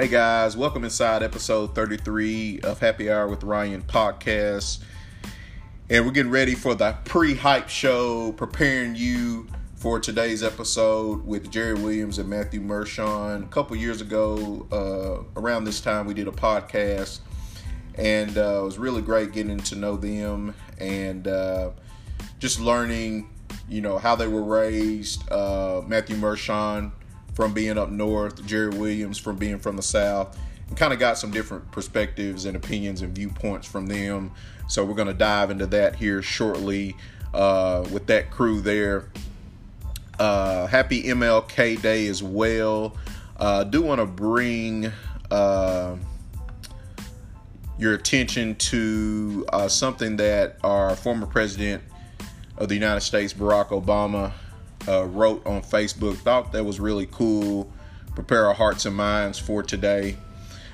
Hey guys, welcome inside episode 33 of Happy Hour with Ryan podcast. And we're getting ready for the pre hype show, preparing you for today's episode with Jared Williams and Matthew Mershon. A couple years ago, uh, around this time, we did a podcast, and uh, it was really great getting to know them and uh, just learning, you know, how they were raised. Uh, Matthew Mershon from being up north, Jared Williams from being from the south, and kind of got some different perspectives and opinions and viewpoints from them. So we're going to dive into that here shortly uh, with that crew there. Uh, happy MLK Day as well. Uh, do want to bring uh, your attention to uh, something that our former president of the United States, Barack Obama, uh, wrote on Facebook. Thought that was really cool. Prepare our hearts and minds for today.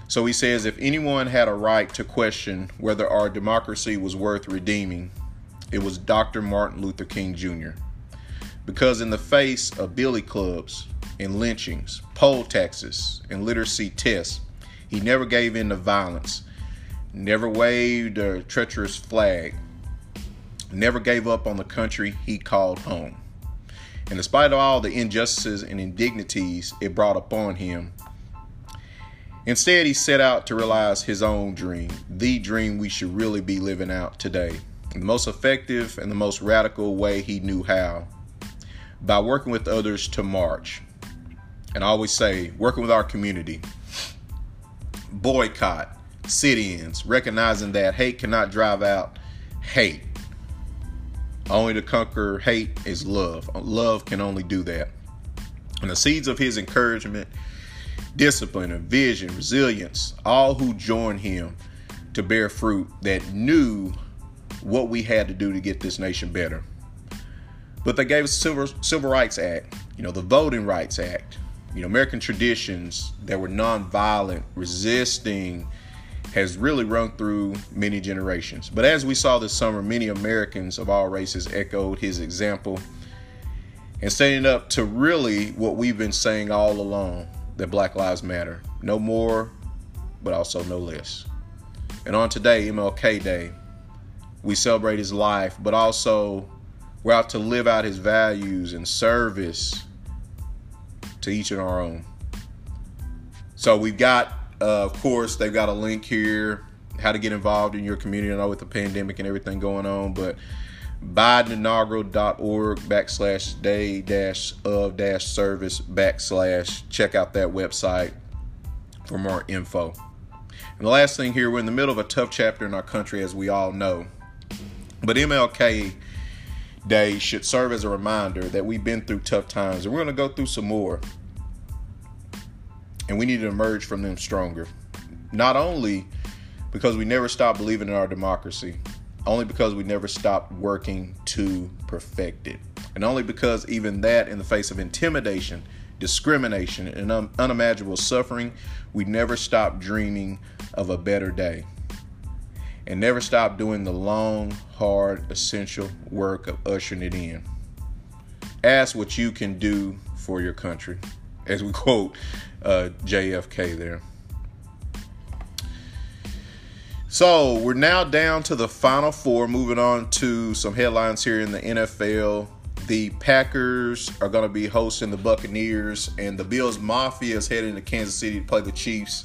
So he says if anyone had a right to question whether our democracy was worth redeeming, it was Dr. Martin Luther King Jr. Because in the face of billy clubs and lynchings, poll taxes, and literacy tests, he never gave in to violence, never waved a treacherous flag, never gave up on the country he called home. And despite of all the injustices and indignities it brought upon him, instead he set out to realize his own dream, the dream we should really be living out today. the most effective and the most radical way he knew how by working with others to march. And I always say, working with our community, boycott, sit ins, recognizing that hate cannot drive out hate only to conquer hate is love. Love can only do that. And the seeds of his encouragement, discipline, and vision, resilience, all who joined him to bear fruit that knew what we had to do to get this nation better. But they gave us Civil, Civil Rights Act, you know, the Voting Rights Act, you know, American traditions that were nonviolent, resisting has really run through many generations. But as we saw this summer, many Americans of all races echoed his example and standing up to really what we've been saying all along that Black Lives Matter. No more, but also no less. And on today, MLK Day, we celebrate his life, but also we're out to live out his values and service to each and our own. So we've got uh, of course, they've got a link here how to get involved in your community. I know with the pandemic and everything going on, but bideninaugural.org backslash day dash of dash service backslash check out that website for more info. And the last thing here, we're in the middle of a tough chapter in our country, as we all know. But MLK Day should serve as a reminder that we've been through tough times and we're going to go through some more and we need to emerge from them stronger. Not only because we never stopped believing in our democracy, only because we never stopped working to perfect it. And only because even that, in the face of intimidation, discrimination, and un- unimaginable suffering, we never stopped dreaming of a better day. And never stopped doing the long, hard, essential work of ushering it in. Ask what you can do for your country as we quote uh, JFK there. So we're now down to the final four. Moving on to some headlines here in the NFL. The Packers are going to be hosting the Buccaneers, and the Bills Mafia is heading to Kansas City to play the Chiefs.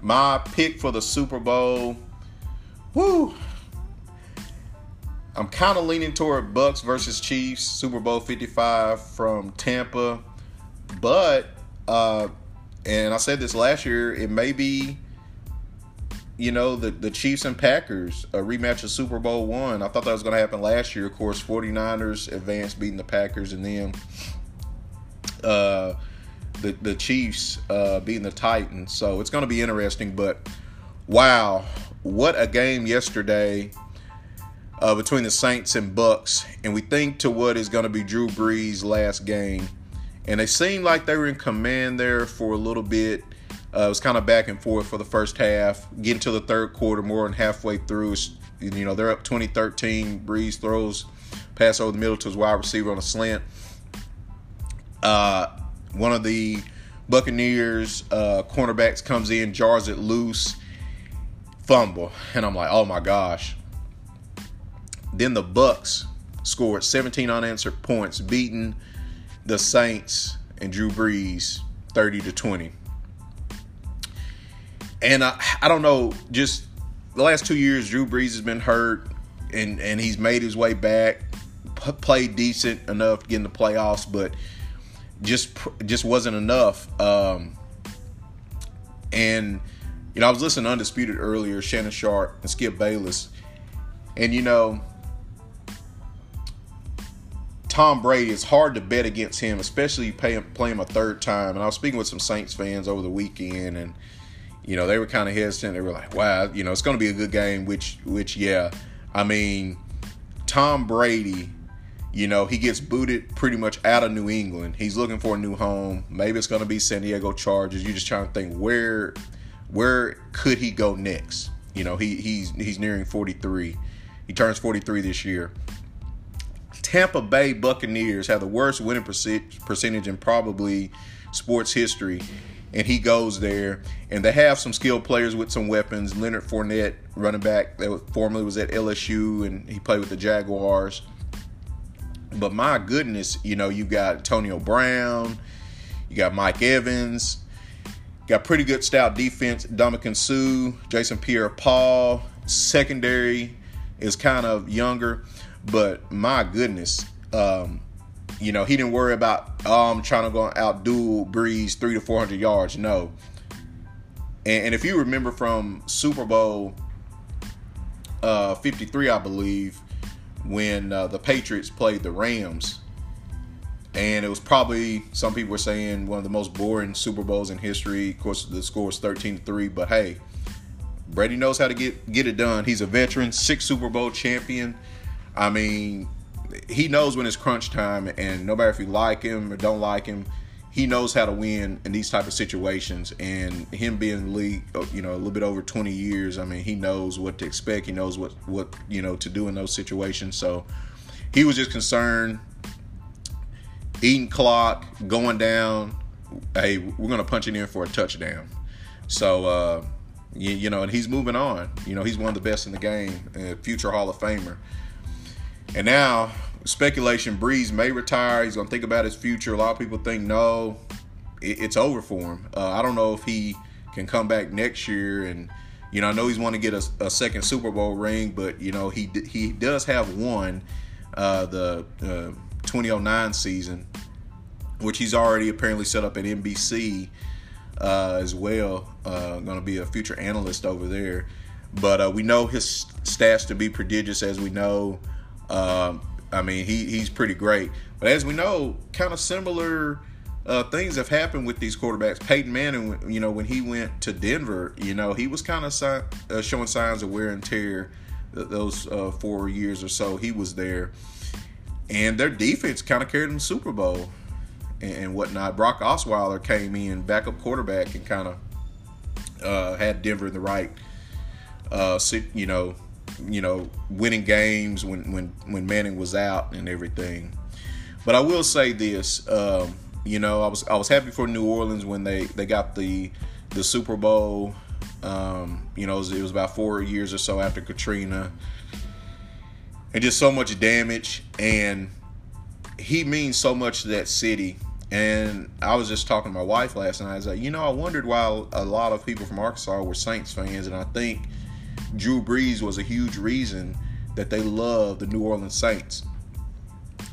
My pick for the Super Bowl. Woo! I'm kind of leaning toward Bucks versus Chiefs, Super Bowl 55 from Tampa. But uh, and I said this last year, it may be, you know, the, the Chiefs and Packers, a rematch of Super Bowl one. I thought that was going to happen last year. Of course, 49ers advanced beating the Packers, and then uh, the, the Chiefs uh, beating the Titans. So it's going to be interesting. But wow, what a game yesterday. Uh, between the Saints and Bucks, and we think to what is going to be Drew Brees' last game and they seemed like they were in command there for a little bit. Uh, it was kind of back and forth for the first half. Getting to the third quarter, more than halfway through, you know, they're up 2013. Brees throws pass over the middle to his wide receiver on a slant. Uh, one of the Buccaneers uh, cornerbacks comes in, jars it loose, fumble, and I'm like, oh my gosh. Then the Bucks scored 17 unanswered points, beating the Saints and Drew Brees 30 to 20. And I, I don't know, just the last two years, Drew Brees has been hurt, and and he's made his way back, p- played decent enough to get in the playoffs, but just just wasn't enough. Um, and you know, I was listening to Undisputed earlier, Shannon Sharpe and Skip Bayless, and you know, Tom Brady, it's hard to bet against him, especially pay, play him a third time. And I was speaking with some Saints fans over the weekend, and you know they were kind of hesitant. They were like, "Wow, you know it's going to be a good game." Which, which, yeah, I mean, Tom Brady, you know he gets booted pretty much out of New England. He's looking for a new home. Maybe it's going to be San Diego Chargers. You're just trying to think where, where could he go next? You know, he he's he's nearing 43. He turns 43 this year. Tampa Bay Buccaneers have the worst winning percentage in probably sports history. And he goes there, and they have some skilled players with some weapons. Leonard Fournette, running back, that formerly was at LSU, and he played with the Jaguars. But my goodness, you know, you got Antonio Brown, you got Mike Evans, got pretty good stout defense. Ndamukong Suh, Jason Pierre-Paul, secondary is kind of younger. But my goodness, um, you know, he didn't worry about oh, I'm trying to go outdo Brees three to four hundred yards. No. And, and, if you remember from Super Bowl uh, 53, I believe, when uh, the Patriots played the Rams, and it was probably some people were saying one of the most boring Super Bowls in history. Of course, the score was 13 to three, but hey, Brady knows how to get get it done. He's a veteran, six Super Bowl champion. I mean, he knows when it's crunch time, and no matter if you like him or don't like him, he knows how to win in these type of situations. And him being in the league, uh, you know, a little bit over 20 years, I mean, he knows what to expect. He knows what what you know to do in those situations. So he was just concerned, eating clock, going down. Hey, we're gonna punch it in for a touchdown. So. uh you, you know, and he's moving on. You know, he's one of the best in the game, future Hall of Famer. And now, speculation Brees may retire. He's going to think about his future. A lot of people think, no, it, it's over for him. Uh, I don't know if he can come back next year. And, you know, I know he's want to get a, a, second Super Bowl ring, but, you know, he, he does have one, uh, the uh, 2009 season, which he's already apparently set up at NBC uh, as well. Uh, going to be a future analyst over there. But uh, we know his stats to be prodigious, as we know. Um, I mean, he he's pretty great. But as we know, kind of similar uh, things have happened with these quarterbacks. Peyton Manning, you know, when he went to Denver, you know, he was kind of si- uh, showing signs of wear and tear. Those uh, four years or so he was there, and their defense kind of carried them Super Bowl and, and, whatnot. Brock Osweiler came in, backup quarterback, and kind of uh, had Denver in the right, uh, you know, you know, winning games when when when Manning was out and everything. But I will say this, um, you know, I was I was happy for New Orleans when they they got the the Super Bowl. Um, you know, it was, it was about four years or so after Katrina, and just so much damage. And he means so much to that city. And I was just talking to my wife last night. I was like, you know, I wondered why a lot of people from Arkansas were Saints fans, and I think Drew Brees was a huge reason that they love the New Orleans Saints.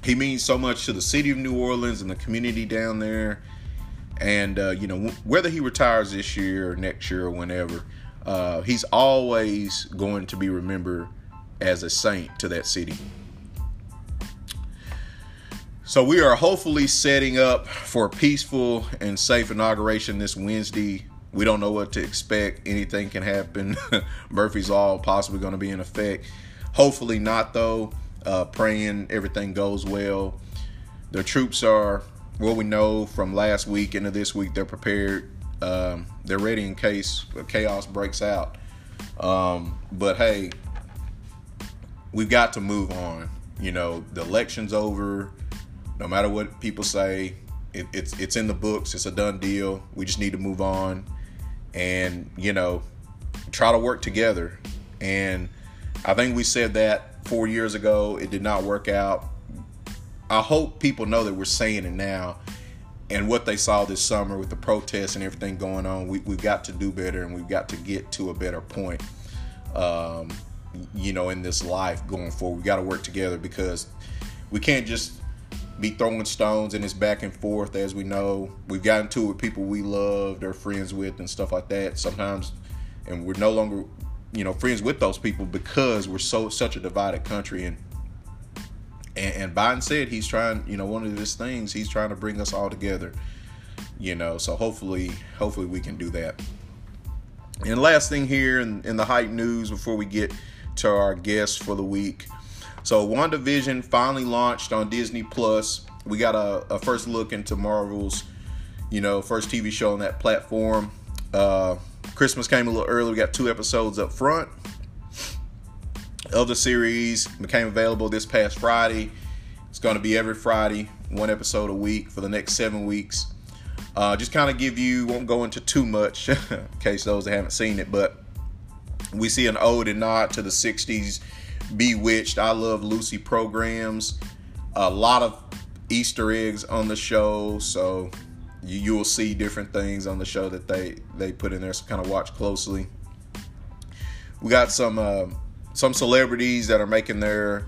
He means so much to the city of New Orleans and the community down there. And, uh, you know, whether he retires this year or next year or whenever, uh, he's always going to be remembered as a saint to that city. So we are hopefully setting up for a peaceful and safe inauguration this Wednesday we don't know what to expect. Anything can happen. Murphy's Law possibly going to be in effect. Hopefully not, though. Uh, praying everything goes well. The troops are, what we know from last week into this week, they're prepared. Um, they're ready in case chaos breaks out. Um, but hey, we've got to move on. You know, the election's over. No matter what people say, it, it's it's in the books. It's a done deal. We just need to move on, and you know, try to work together. And I think we said that four years ago. It did not work out. I hope people know that we're saying it now. And what they saw this summer with the protests and everything going on, we, we've got to do better and we've got to get to a better point, um, you know, in this life going forward. We got to work together because we can't just be throwing stones and it's back and forth as we know. We've gotten to it with people we loved or friends with and stuff like that sometimes and we're no longer, you know, friends with those people because we're so such a divided country and and, and Biden said he's trying, you know, one of his things, he's trying to bring us all together. You know, so hopefully, hopefully we can do that. And last thing here in, in the hype news before we get to our guests for the week. So WandaVision finally launched on Disney Plus. We got a, a first look into Marvel's, you know, first TV show on that platform. Uh, Christmas came a little early. We got two episodes up front of the series became available this past Friday. It's going to be every Friday, one episode a week for the next seven weeks. Uh, just kind of give you, won't go into too much in case those that haven't seen it, but we see an ode and nod to the 60s Bewitched, I Love Lucy programs. A lot of Easter eggs on the show, so you, you will see different things on the show that they, they put in there, so kind of watch closely. We got some. Uh, some celebrities that are making their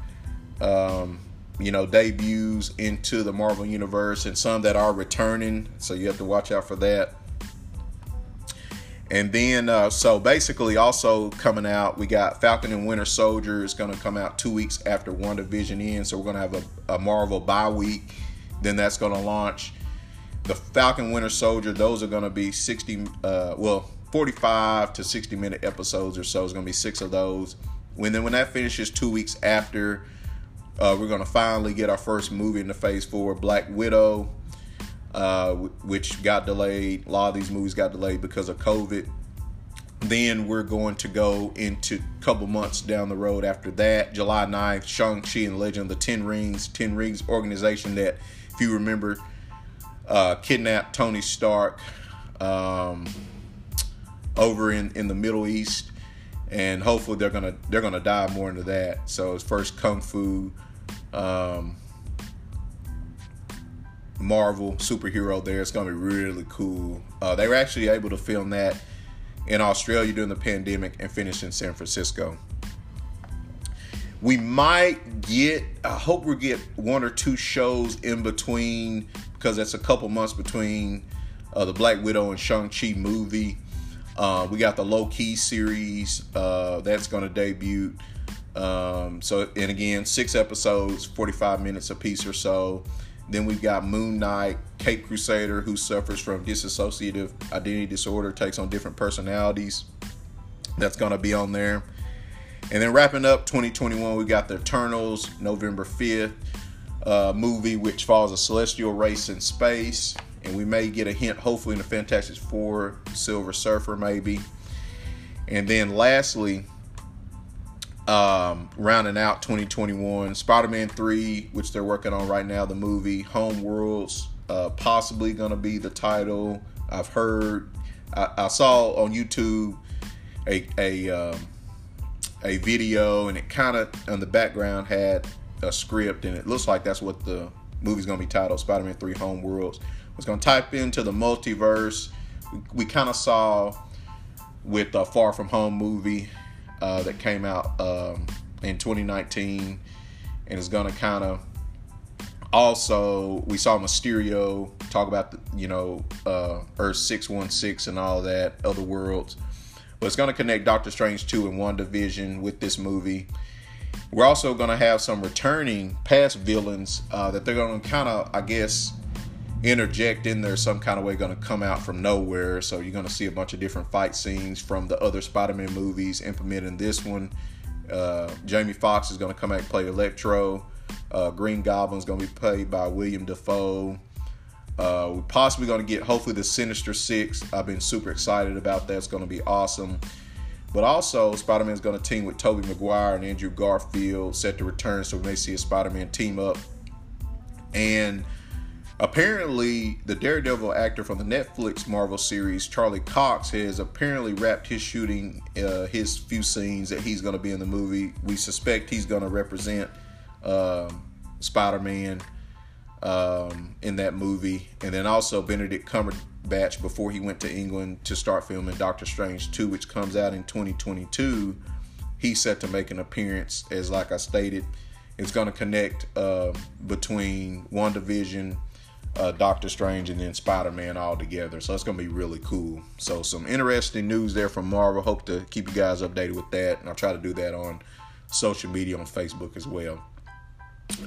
um, you know debuts into the Marvel universe, and some that are returning. So you have to watch out for that. And then, uh, so basically, also coming out, we got Falcon and Winter Soldier is going to come out two weeks after WandaVision ends. So we're going to have a, a Marvel bye week. Then that's going to launch. The Falcon Winter Soldier, those are going to be 60, uh, well, 45 to 60 minute episodes or so. It's going to be six of those. When then when that finishes two weeks after, uh, we're gonna finally get our first movie in the Phase Four, Black Widow, uh, which got delayed. A lot of these movies got delayed because of COVID. Then we're going to go into a couple months down the road after that, July 9th, Shang-Chi and Legend of the Ten Rings. Ten Rings organization that, if you remember, uh, kidnapped Tony Stark um, over in, in the Middle East and hopefully they're gonna they're gonna dive more into that. So it's first kung fu, um, Marvel superhero there. It's gonna be really cool. Uh, they were actually able to film that in Australia during the pandemic and finish in San Francisco. We might get, I hope we get one or two shows in between because that's a couple months between uh, the Black Widow and Shang-Chi movie. Uh, we got the Loki series uh, that's going to debut. Um, so, and again, six episodes, 45 minutes a piece or so. Then we've got Moon Knight, Caped Crusader, who suffers from dissociative identity disorder, takes on different personalities. That's going to be on there. And then wrapping up 2021, we got the Eternals, November 5th uh, movie, which follows a celestial race in space and we may get a hint, hopefully, in the Fantastic Four, Silver Surfer, maybe. And then lastly, um, rounding out 2021, Spider Man 3, which they're working on right now, the movie, Home Worlds, uh, possibly to be the title. I've heard, I, I saw on YouTube a, a, um, a video, and it kind of, on the background, had a script, and it looks like that's what the movie's to be titled Spider Man 3 Home Worlds was to type into the multiverse. We, we kind of saw with the Far From Home movie uh, that came out um, in 2019, and it's going to kind of also we saw Mysterio talk about the, you know uh, Earth 616 and all that other worlds. But it's going to connect Doctor Strange 2 and WandaVision with this movie. We're also going to have some returning past villains uh, that they're going to kind of, I guess, interject in there some kind of way going to come out from nowhere. So you're going to see a bunch of different fight scenes from the other Spider-Man movies implementing this one. Uh, Jamie Foxx is going to come out and play Electro. Uh, Green Goblin is going to be played by William Dafoe. Uh, we're possibly going to get hopefully the Sinister Six. I've been super excited about that. It's going to be awesome. But also, Spider Man is going to team with Tobey Maguire and Andrew Garfield, set to return. So we may see a Spider Man team up. And apparently the Daredevil actor from the Netflix Marvel series, Charlie Cox, has apparently wrapped his shooting uh, his few scenes that he's going to be in the movie. We suspect he's going to represent um, Spider Man um, in that movie, and then also Benedict Cumberbatch before he went to England to start filming Doctor Strange 2, which comes out in 2022. He's set to make an appearance, as like I stated, it's going to connect uh, between WandaVision, uh, Doctor Strange, and then Spider Man all together. So it's going to be really cool. So some interesting news there from Marvel. Hope to keep you guys updated with that, and I'll try to do that on social media on Facebook as well.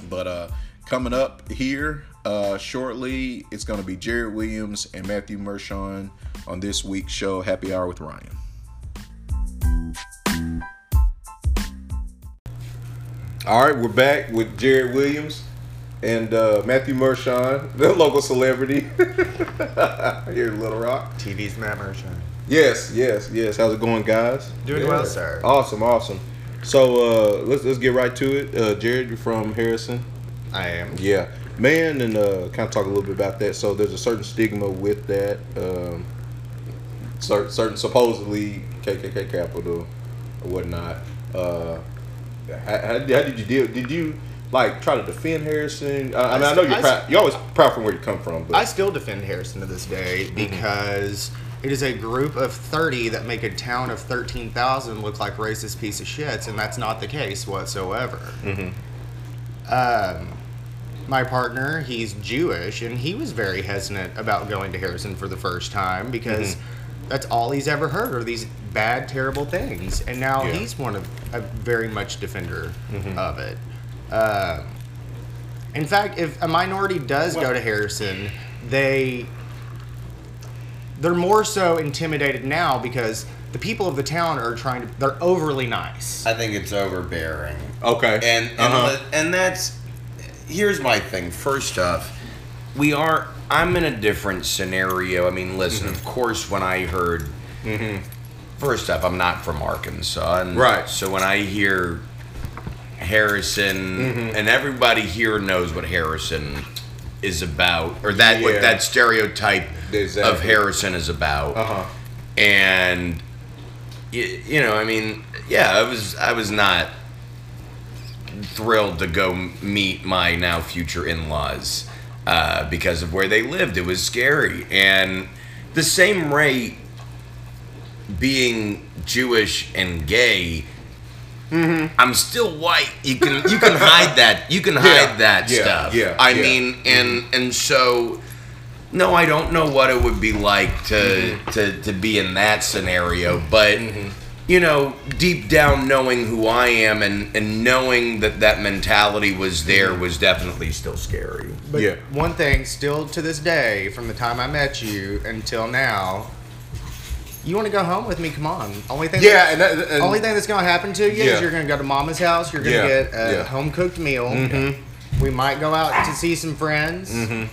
But uh, coming up here uh, shortly, it's going to be Jared Williams and Matthew Mershon on this week's show, Happy Hour with Ryan. All right, we're back with Jared Williams and uh, Matthew Mershon, the local celebrity here in Little Rock. TV's Matt Mershon. Yes, yes, yes. How's it going, guys? Doing Yeah. well, sir. Awesome, awesome. So uh, let's let's get right to it. Uh, Jared, you're from Harrison. I am. Yeah, man, and uh, kind of talk a little bit about that. So there's a certain stigma with that. Um, certain, certain supposedly KKK capital or whatnot. Uh, how, how, how did you deal? Did you like try to defend Harrison? Uh, I mean, I know you're I- proud. You're always proud from where you come from, but I still defend Harrison to this day because it is a group of 30 that make a town of 13,000 look like racist piece of shits, and that's not the case whatsoever. Um, my partner, he's Jewish, and he was very hesitant about going to Harrison for the first time because that's all he's ever heard are these bad, terrible things. And now Yeah. he's one of a very much defender of it. Um, in fact, if a minority does go to Harrison, they they're more so intimidated now because the people of the town are trying to they're overly nice. I think it's overbearing. okay. And and, Uh-huh. and that's here's my thing. First off, we are I'm in a different scenario. I mean, listen, Mm-hmm. of course when I heard First off, I'm not from Arkansas. And Right. So when I hear Harrison Mm-hmm. and everybody here knows what Harrison is about or that Yeah. what that stereotype of Harrison is about uh huh. and you, you know i mean yeah i was i was not thrilled to go meet my now future in-laws uh, because of where they lived it was scary and the same rate being jewish and gay i'm still white you can you can hide that you can hide Mm-hmm. Yeah, that yeah, stuff yeah, i yeah. mean and and so no, I don't know what it would be like to Mm-hmm. to, to be in that scenario, but you know, deep down knowing who I am and and knowing that that mentality was there Mm-hmm. was definitely still scary. But Yeah. one thing, still to this day, from the time I met you until now, you want to go home with me? Come on. Only thing. Yeah, and, that, and only thing that's gonna happen to you Yeah. is you're gonna go to mama's house. You're gonna Yeah, get a yeah. home cooked meal. Mhm. We might go out to see some friends. Mm-hmm.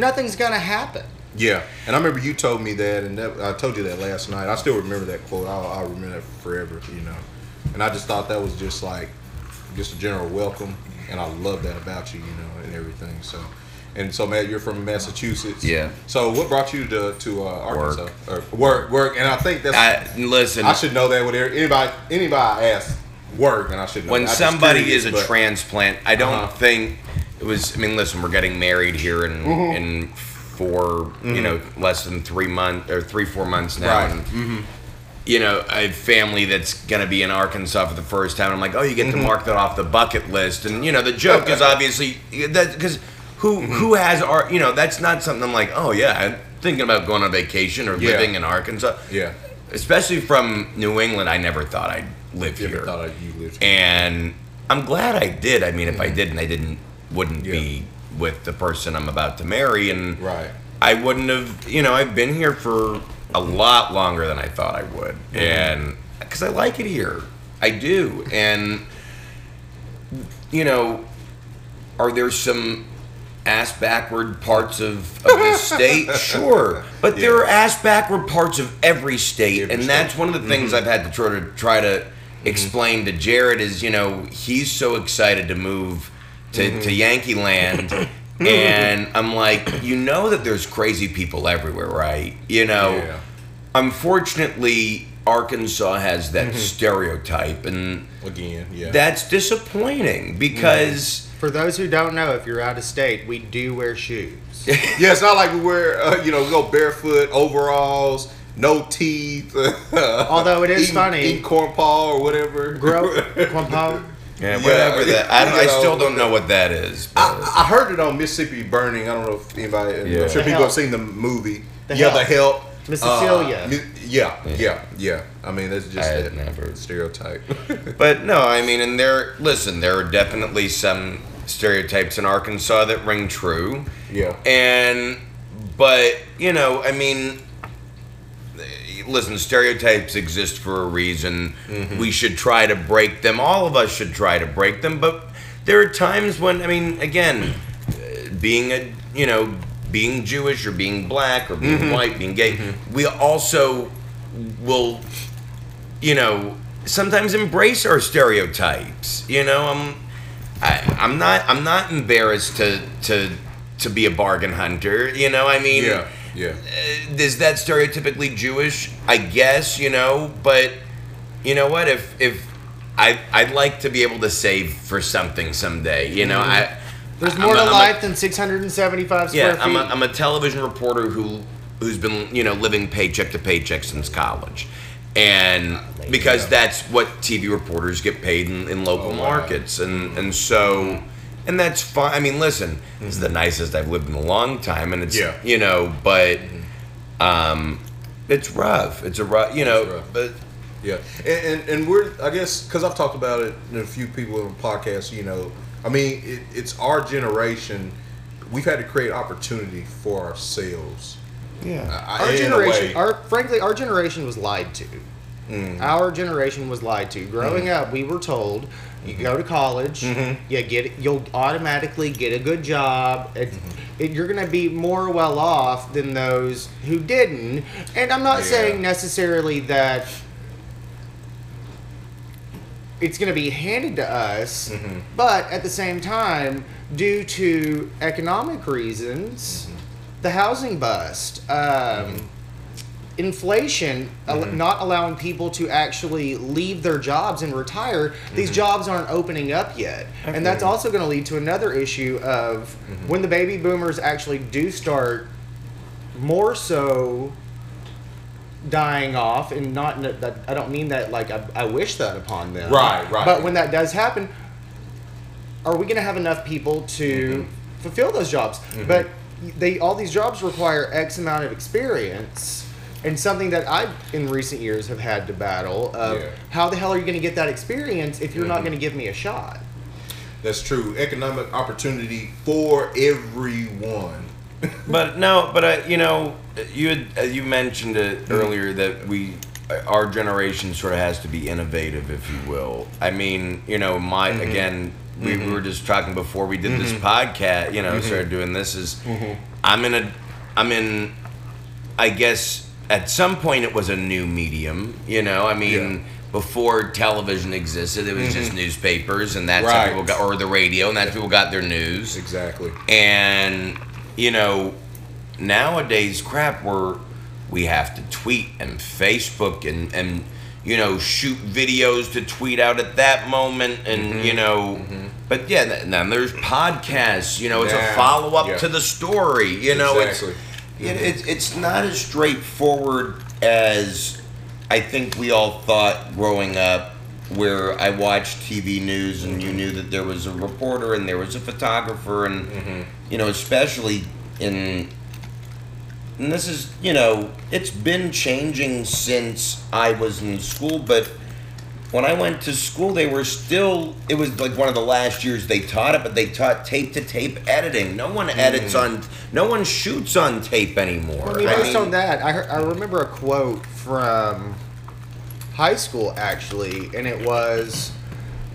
Nothing's gonna happen. Yeah, and I remember you told me that, and that, I told you that last night. I still remember that quote. I'll, I'll remember that forever, you know. And I just thought that was just like, just a general welcome, and I love that about you, you know, and everything. So, and so Matt, you're from Massachusetts. Yeah. So what brought you to to uh, Arkansas? Work. Or work, work, and I think that's I, I, should know that with anybody anybody I ask work, and I should know. when somebody curious, is a but- transplant, I don't Uh-huh. think it was. I mean, listen, we're getting married here in Mm-hmm. in four, you know, less than three months or three four months now, Right. Mm-hmm. and you know, a family that's gonna be in Arkansas for the first time. I'm like, oh, you get Mm-hmm. to mark that off the bucket list, and you know, the joke is obviously that because who Mm-hmm. who has our, you know, that's not something I'm like, oh yeah, I'm thinking about going on vacation or Yeah. living in Arkansas, Yeah. especially from New England. I never thought I'd live You here thought I, you lived here? and I'm glad I did. I mean, if I didn't, I didn't wouldn't Yeah. be with the person I'm about to marry, and Right. I wouldn't have. You know, I've been here for a lot longer than I thought I would, and because I like it here, I do. And you know, are there some ass backward parts of, of this state? Sure, but there are ass backward parts of every state, Every and state. Mm-hmm. that's one of the things I've had to try to try to explain to Jared is you know he's so excited to move to, Mm-hmm. to Yankee Land. and I'm like, you know that there's crazy people everywhere, right? You know, Yeah. unfortunately, Arkansas has that stereotype, and Again, yeah. that's disappointing because. For those who don't know, if you're out of state, we do wear shoes. yeah, it's not like we wear, uh, you know, we go barefoot, overalls, no teeth. Although it is eating, funny. Eating corn paw or whatever. Grow, Kwampo. Yeah, Yeah, whatever that. I, don't, I know, still don't know what that is. I, I heard it on Mississippi Burning. I don't know if anybody. Yeah. I'm sure The people have seen the movie. The yeah, Help. the help. Miss Uh, Cecilia. mi- yeah, yeah, yeah. I mean, that's just I never- stereotype. But no, I mean, and there. Listen, there are definitely some stereotypes in Arkansas that ring true, yeah. and but you know, I mean, listen, stereotypes exist for a reason. Mm-hmm. We should try to break them. All of us should try to break them, but there are times when, I mean, again, being a you know being Jewish or being black or being mm-hmm. white, being gay, mm-hmm. we also will you know, sometimes embrace our stereotypes. You know, I'm, I, I'm not, I'm not embarrassed to to to be a bargain hunter. You know, I mean, Yeah, yeah. uh, is that stereotypically Jewish? I guess you know, but you know what? If if I I'd like to be able to save for something someday. You know, I. There's I'm more to I'm a- life than 675 square yeah, feet. I'm a, I'm a television reporter who who's been you know living paycheck to paycheck since college, and because that's what TV reporters get paid in, in local Oh, wow. markets, and and so and that's fine. I mean, listen, this is the nicest I've lived in a long time, and it's Yeah. you know, but um, it's rough. It's a rough, you know, rough. but Yeah, and, and, and we're I guess because I've talked about it in a few people on the podcast. You know, I mean, it, it's our generation. We've had to create opportunity for ourselves. Yeah, I- our in generation, our frankly, our generation was lied to. Mm. Our generation was lied to. Growing up, we were told you go to college, Mm-hmm. you get you'll automatically get a good job. It, Mm-hmm. it, you're going to be more well off than those who didn't. And I'm not Yeah. saying necessarily that it's going to be handed to us, Mm-hmm. but at the same time, due to economic reasons, the housing bust. Um, inflation al- mm-hmm. not allowing people to actually leave their jobs and retire these mm-hmm. jobs aren't opening up yet. And that's also going to lead to another issue of mm-hmm. when the baby boomers actually do start more so dying off and not that i don't mean that like I, I wish that upon them. Right, right. but when that does happen are we going to have enough people to fulfill those jobs? But they all these jobs require X amount of experience, and something that I in recent years have had to battle of Yeah. how the hell are you going to get that experience if you're not going to give me a shot? That's true. Economic opportunity for everyone. But no, but uh, you know, you had, uh, you mentioned it Mm-hmm. earlier that we, uh, our generation sort of has to be innovative, if you will. I mean, you know, my Mm-hmm. again, we, we were just talking before we did this podcast. You know, Mm-hmm. started doing this. Is I'm in a, I'm in, I guess at some point it was a new medium. You know, I mean. Yeah. Mm-hmm. Before television existed, it was just newspapers, and that's how people got, or the radio, and that's how people got their news. Exactly. And you know, nowadays, crap, we're we have to tweet and Facebook and and you know shoot videos to tweet out at that moment, and Mm-hmm. you know. But yeah, th- then there's podcasts. You know, it's Yeah, a follow up yeah. to the story. You know, Exactly. it's it, it's it's not as straightforward as I think we all thought growing up. Where I watched TV news and you knew that there was a reporter and there was a photographer and Mm-hmm. you know especially in and this is you know it's been changing since I was in school but when I went to school they were still it was like one of the last years they taught it but they taught tape to tape editing. No one edits mm. on no one shoots on tape anymore. I mean, I based mean- on that, I, heard, I remember a quote from high school actually, and it was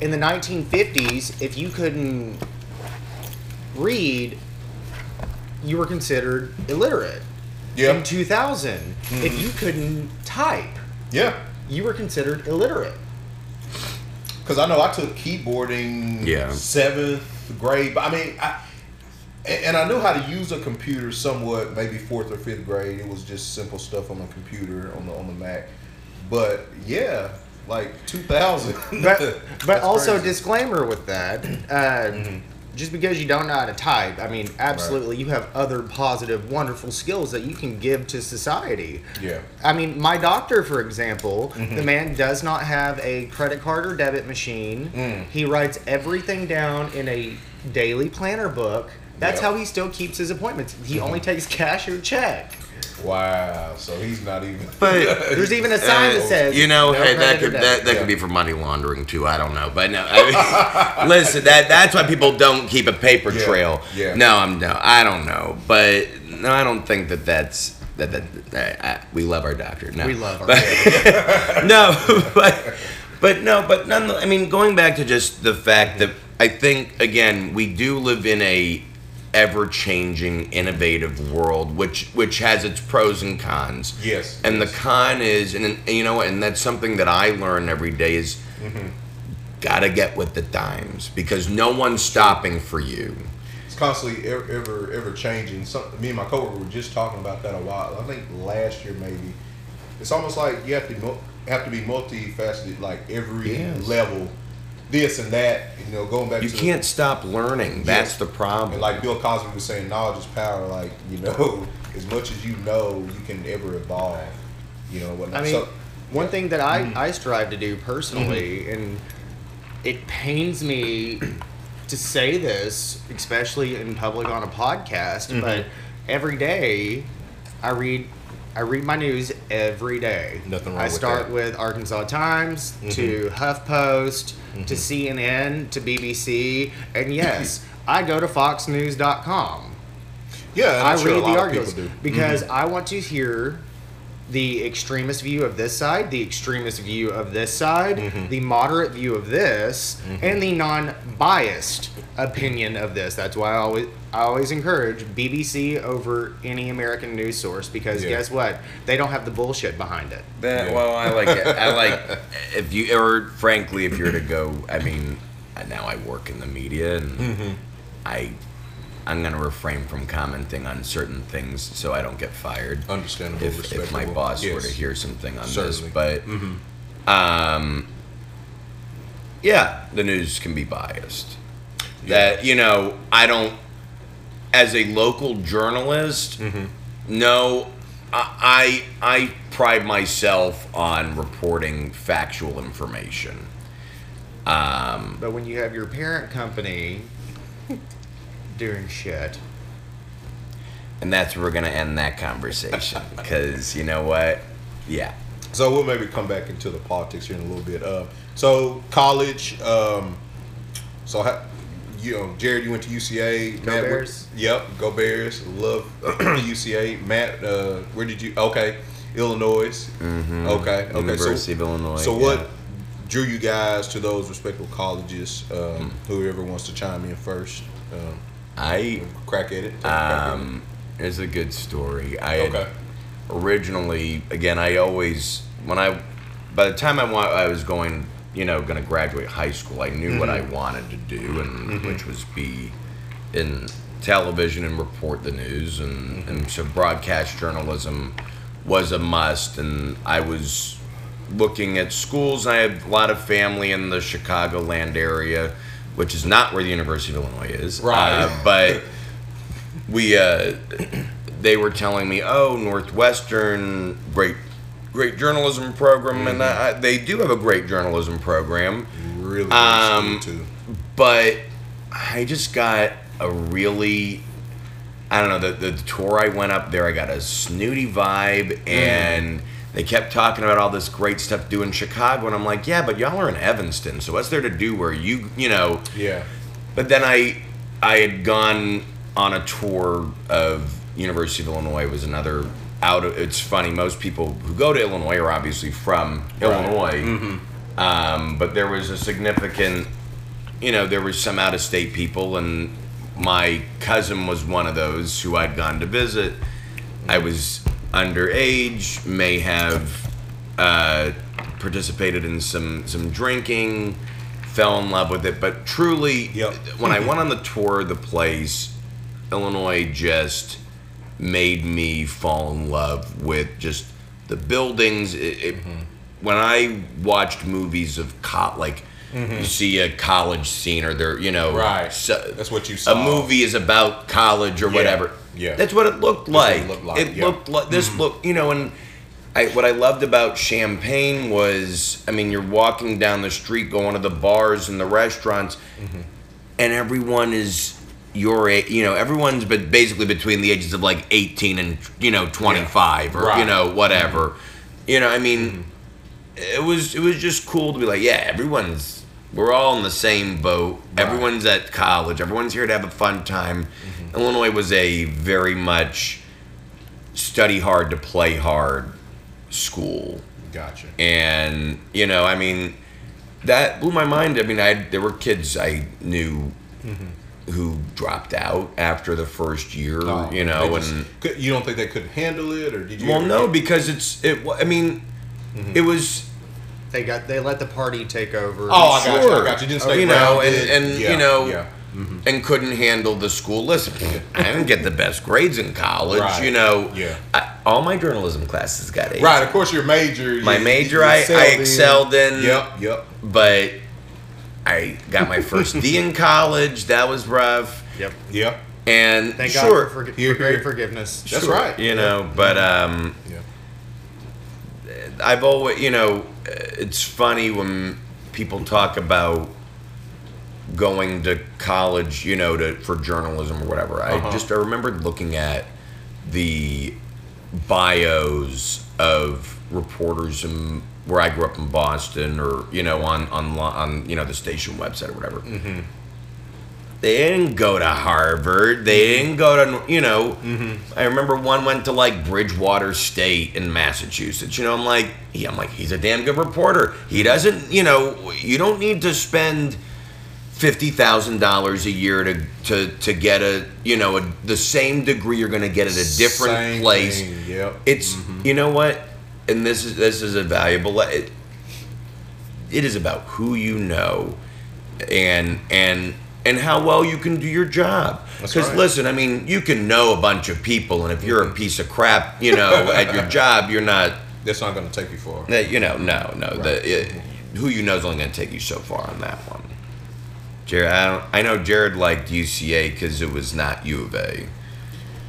in the 1950s, if you couldn't read, you were considered illiterate. Yeah. In 2000, Mm-hmm. if you couldn't type, Yeah. you were considered illiterate. Because I know I took keyboarding Yeah. seventh grade, but I mean, I, and, and I knew how to use a computer somewhat, maybe fourth or fifth grade. It was just simple stuff on the computer on the on the Mac. But yeah, like 2000. But, but also, crazy. disclaimer with that. Uh, Just because you don't know how to type, I mean, absolutely, you have other positive, wonderful skills that you can give to society. Yeah. I mean, my doctor, for example, the man does not have a credit card or debit machine. Mm. He writes everything down in a daily planner book. That's Yeah. how he still keeps his appointments. He only takes cash or check. Wow. So he's not even. But There's even a sign that Uh, says, you know, "No hey, that could that, that Yeah. could be for money laundering too. I don't know, but no. I mean, listen, that that's why people don't keep a paper Yeah, trail. yeah. No, I'm no, I don't know, but no, I don't think that that's that that, that I, we love our doctor. No, We love our But- no, but but no, but none. I mean, going back to just the fact that I think again we do live in a ever-changing, innovative world, which which has its pros and cons. Yes, And the con is, and, and you know, and that's something that I learn every day is Mm-hmm. gotta get with the times because no one's stopping for you. It's constantly ever ever, ever changing. Some, me and my coworker were just talking about that a while. I think last year maybe. It's almost like you have to have to be multifaceted, like every Yes. level, this and that. You know, going back You to can't stop learning. That's Yes. the problem. And like Bill Cosby was saying, knowledge is power. Like you know, as much as you know, you can ever evolve. You know what? I mean, so, one thing that I, Mm-hmm. I strive to do personally, and it pains me to say this, especially in public on a podcast, Mm-hmm. but every day I read I read my news every day. Nothing wrong I with start. Mm-hmm. with Arkansas Times to HuffPost to CNN to BBC, and yes, I go to FoxNews.com. yeah, I I'm sure a read lot the articles do. Mm-hmm. because I want to hear the extremist view of this side, the extremist view of this side, Mm-hmm. the moderate view of this, and the non-biased opinion of this. That's why I always I always encourage BBC over any American news source because Yeah. guess what? They don't have the bullshit behind it. That, Yeah. Well, I like it. I like if you, or frankly, if you're to go. I mean, now I work in the media, and Mm-hmm. I, I'm gonna refrain from commenting on certain things so I don't get fired. Understandable, If, if my respectable. boss were to hear something on Certainly. this, but, um, yeah, the news can be biased. That you know, I don't. As a local journalist, no, I, I I pride myself on reporting factual information. Um, But when you have your parent company doing shit, and that's where we're gonna end that conversation because you know what? Yeah. So we'll maybe come back into the politics here in a little bit. Uh, so college. Um, so ha- you know, Jared, you went to UCA. Go where- Bears. yep, go Bears. Love UCA. Matt, uh, where did you? Okay, Illinois. Okay, okay. Mm-hmm. University so, of Illinois. So yeah. what drew you guys to those respective colleges? Um, Whoever wants to chime in first, um, I crack at it. Take a crack at it. um, it's a good story. I had Okay. originally, again, I always when I by the time I wa- I was going, you know, going to graduate high school, I knew what I Mm-hmm. wanted to do, and which was be in television and report the news, and Mm-hmm. and so broadcast journalism was a must, and I was looking at schools. I had a lot of family in the Chicagoland area, which is not where the University of Illinois is, Right. Uh, but we uh, they were telling me, oh, Northwestern, great, great journalism program, and I, they do have a great journalism program, Really Um, too. but I just got a really, I don't know, the, the tour I went up there, I got a snooty vibe, and they kept talking about all this great stuff to do in Chicago, and I'm like, yeah, but y'all are in Evanston, so what's there to do where you, you know, Yeah. but then I I had gone on a tour of University of Illinois. Was another out of. It's funny. Most people who go to Illinois are obviously from Illinois, um, but there was a significant. You know, there was some out of state people, and my cousin was one of those who I'd gone to visit. I was underage, may have uh, participated in some some drinking, fell in love with it. But truly, Yep. when I went on the tour of the place, Illinois just made me fall in love with just the buildings. It, it, When I watched movies of co- like you see a college scene or they're you know Right. so- That's what you A movie is about college or Yeah, whatever. yeah. that's what it looked what it like. looked like, It yeah. Mm-hmm. looked like this looked you know and. I, what I loved about Champaign was, I mean, you're walking down the street, going to the bars and the restaurants, Mm-hmm. and everyone is your age. You know, everyone's but basically between the ages of like 18 and you know 25 or you Right. Mm-hmm. know whatever. You know, I mean, it was it was just cool to be like, yeah, everyone's we're all in the same boat. Everyone's at college. Everyone's here to have a fun time. Mm-hmm. Illinois was a very much study hard to play hard school Gotcha. and you know i mean that blew my mind i mean i there were kids i knew who dropped out after the first year Oh, you know just and could- you don't think they could handle it, or did you? well no because it's it i mean it was They got they let the party take over. Oh, I got you. I Sure. got you. Didn't stay you know and, grounded. and Yeah, you know yeah. and couldn't handle the school listen i didn't get the best grades in college Right. you know Yeah. I, all my journalism classes got A's. Right. Of course, your major. My you- major, you I- I excelled excelled in. Yep. Yep. but i got my first d in college that was rough Yep. Yep. and Thank sure God for, forgi- Here, for great forgiveness. That's Sure, right. You know, but um, Yeah. I've always, you know, it's funny when people talk about going to college, you know, to for journalism or whatever. I Uh-huh. just I remembered looking at the bios of reporters in where I grew up in Boston, or you know, on on on you know the station website or whatever. Mm-hmm. They didn't go to Harvard. They Mm-hmm. didn't go to you know. I remember one went to like Bridgewater State in Massachusetts. You know, I'm like, he, I'm like, he's a damn good reporter. He doesn't, you know, you don't need to spend fifty thousand dollars a year to to to get a you know a, the same degree you're going to get at a different Same place. thing, Yep. It's you know what, and this is this is a valuable. It, it is about who you know, and and and how well you can do your job. Because right. listen, I mean, you can know a bunch of people, and if you're a piece of crap, you know, at your job, you're not. That's not going to take you far. that- You know, no, no. The it, who you know is only going to take you so far on that one. Jared, I, don't, I know Jared liked UCA because it was not U of A.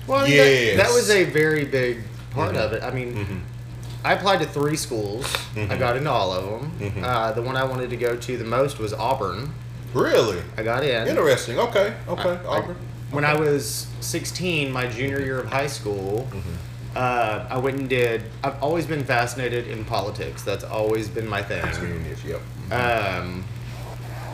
Well, I Yes. that, that was a very big part Mm-hmm. of it. I mean, I applied to three schools. Mm-hmm. I got into all of them. Uh, the one I wanted to go to the most was Auburn. Really I got in. interesting. Okay. Okay. I- Auburn. When I was 16, my junior year of high school, Mm-hmm. uh, I went and did. I've always been fascinated in politics. That's always been my thing. Yep. Um,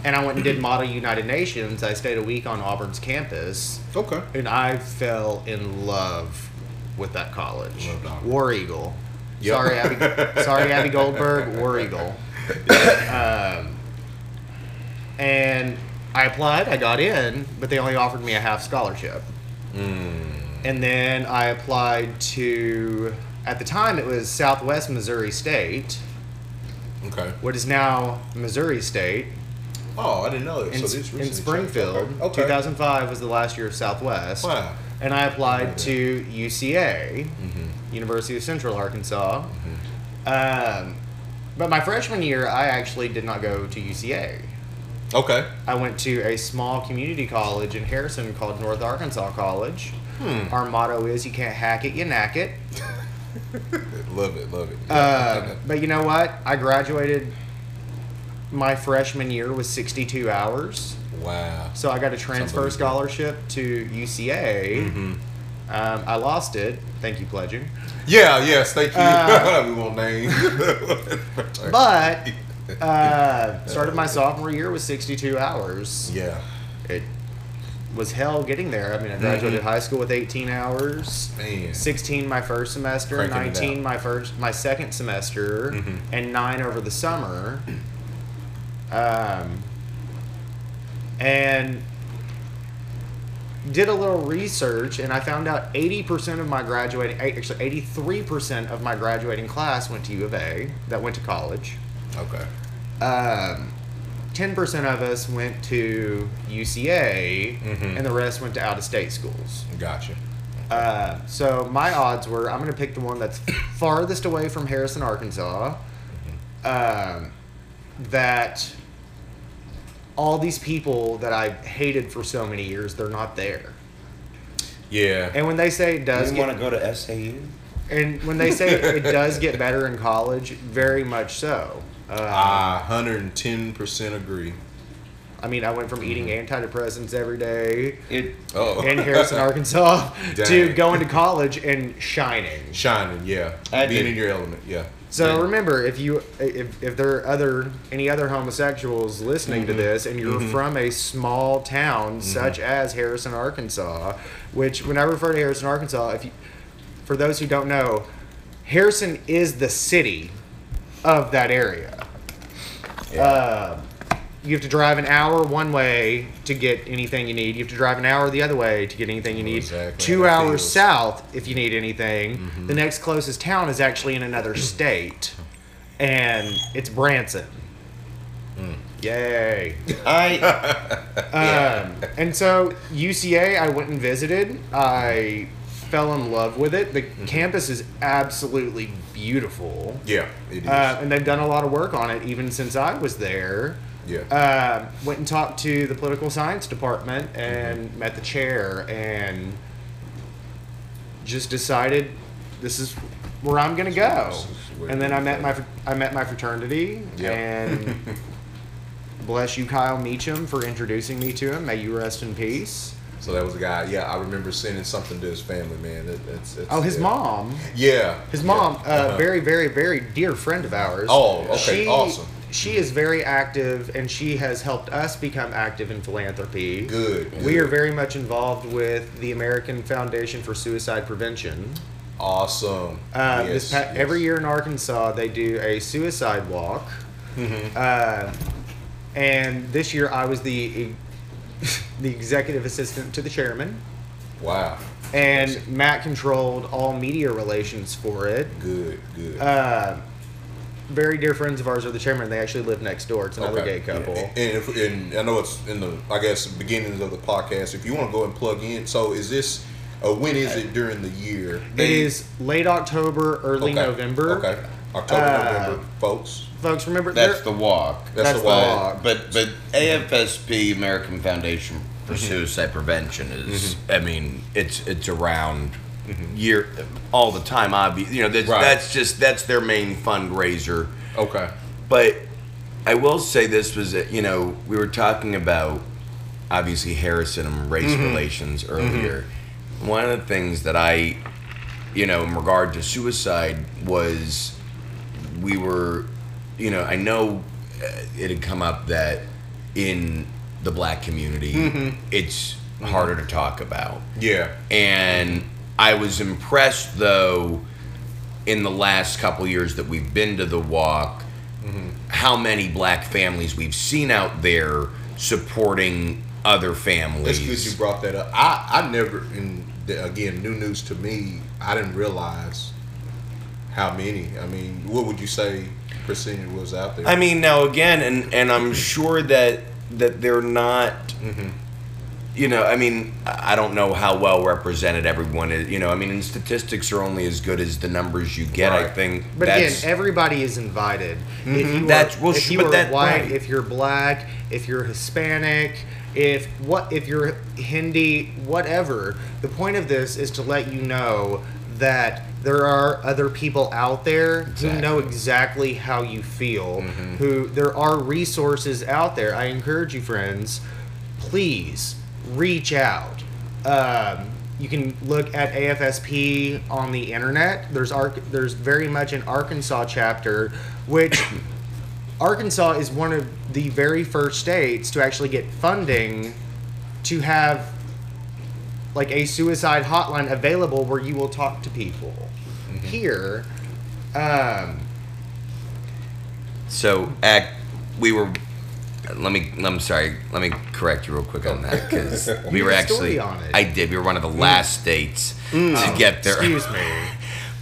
and I went and did Model United Nations. I stayed a week on Auburn's campus, Okay. and I fell in love with that college. War Eagle. Yep. Sorry, Abby. sorry, Abby Goldberg. War Eagle. Um, and I applied. I got in, but they only offered me a half scholarship. And then I applied to. At the time, it was Southwest Missouri State, Okay. what is now Missouri State. Oh, I didn't know that. in, so this in. Springfield. Okay. okay. 2005 was the last year of Southwest. Wow. And I applied to UCA, Mm-hmm. University of Central Arkansas. Um, but my freshman year, I actually did not go to UCA. Okay. I went to a small community college in Harrison called North Arkansas College. Hmm. Our motto is you can't hack it, you knack it. Love it. Love it. Uh, but you know what? I graduated my freshman year with 62 hours. wow. So I got a transfer scholarship to UCA. Mm-hmm. Um, I lost it. Thank you, pledging. Yeah. Yes. Thank you. Uh, we won't name. But uh, started my sophomore year with 62 hours. yeah. It was hell getting there. I mean, I graduated high school with 18 hours. Man. 16 my first semester, Cranking 19 my first my second semester, Mhm. and nine over the summer. Um, and did a little research, and I found out 80% of my graduating, actually 83% of my graduating class went to U of A, that went to college. Okay. Um, ten percent of us went to UCA, Mm-hmm. and the rest went to out of state schools. Gotcha. Uh, so my odds were I'm going to pick the one that's farthest away from Harrison, Arkansas. Um, that all these people that I hated for so many years, they're not there. Yeah. And when they say it does You want to go to SAU? And when they say it does get better in college, very much so. Uh, I 110% agree. I mean, I went from eating Mm-hmm. antidepressants every day It Oh. in Harrison, Arkansas, to Dang. going to college and shining. Shining, yeah. I Being did. in your element, yeah. So remember, if you if, if there are other any other homosexuals listening Mm-hmm. to this, and you're from a small town such as Harrison, Arkansas, which when I refer to Harrison, Arkansas, if you, for those who don't know, Harrison is the city of that area. Uh, you have to drive an hour one way to get anything you need. You have to drive an hour the other way to get anything you need. Exactly. Two That hours feels- south if you need anything. The next closest town is actually in another state, and it's Branson. Yay! I Um, and so UCA, I went and visited. I fell in love with it. The campus is absolutely beautiful. Yeah, it is. Uh, and they've done a lot of work on it even since I was there. yeah. Uh, went and talked to the political science department and met the chair and just decided this is where I'm gonna go. This is where And then I met my I met my fraternity Yep. and bless you, Kyle Meacham, for introducing me to him. May you rest in peace. So that was a guy, yeah, I remember sending something to his family, man. It, it's, it's, Oh, his yeah. mom. Yeah. His mom, yeah. uh, Uh-huh. very, very, very dear friend of ours. Oh, okay, She- awesome. She is very active, and she has helped us become active in philanthropy. Good. We good. are very much involved with the American Foundation for Suicide Prevention. awesome. Uh, Yes, this pa- yes. Every year in Arkansas, they do a suicide walk. Mm-hmm. Uh, and this year, I was the the executive assistant to the chairman, Wow. and Matt controlled all media relations for it. Good, good. Uh, very dear friends of ours are the chairman. They actually live next door. It's another Okay. gay couple. And, if, and I know it's in the, I guess, beginnings of the podcast. If you want to go and plug in, so is this, uh, when is it during the year? It is late October, early Okay, November. Okay. October, Uh, November, folks. Folks, remember that's there- the walk. That's, that's the the way. walk. But but AFSP American Foundation for mm-hmm. Suicide Prevention is mm-hmm. I mean it's it's around mm-hmm. year all the time obviously you know that's Right. that's just that's their main fundraiser Okay. but I will say this was that, you know we were talking about obviously Harrison and race relations earlier one of the things that I you know in regard to suicide was we were you know I know uh, it had come up that in the black community it's harder to talk about Yeah. and I was impressed though in the last couple years that we've been to the walk how many black families we've seen out there supporting other families. It's good you brought that up. I, I never, and again, new news to me. I didn't realize how many. I mean, what would you say percentage was out there? I mean, now again, and and I'm sure that that they're not. Mm-hmm. You know, I mean, I I don't know how well represented everyone is. You know, I mean, and statistics are only as good as the numbers you get. I think. But that's, again, everybody is invited. If mm-hmm. you That's- well, if you but are that- white, right. if you're black, if you're Hispanic, if what if you're Hindi, whatever. The point of this is to let you know that there are other people out there who know exactly how you feel. Mm-hmm. Who there are resources out there. I encourage you, friends, please reach out. Um, you can look at AFSP on the internet. There's Ark. There's very much an Arkansas chapter, which Arkansas is one of the very first states to actually get funding to have like a suicide hotline available where you will talk to people. Here, um, So, act, we were. Let me. I'm sorry. Let me correct you real quick on that because we were had a story actually. on it. I did. We were one of the last states to get there. excuse me.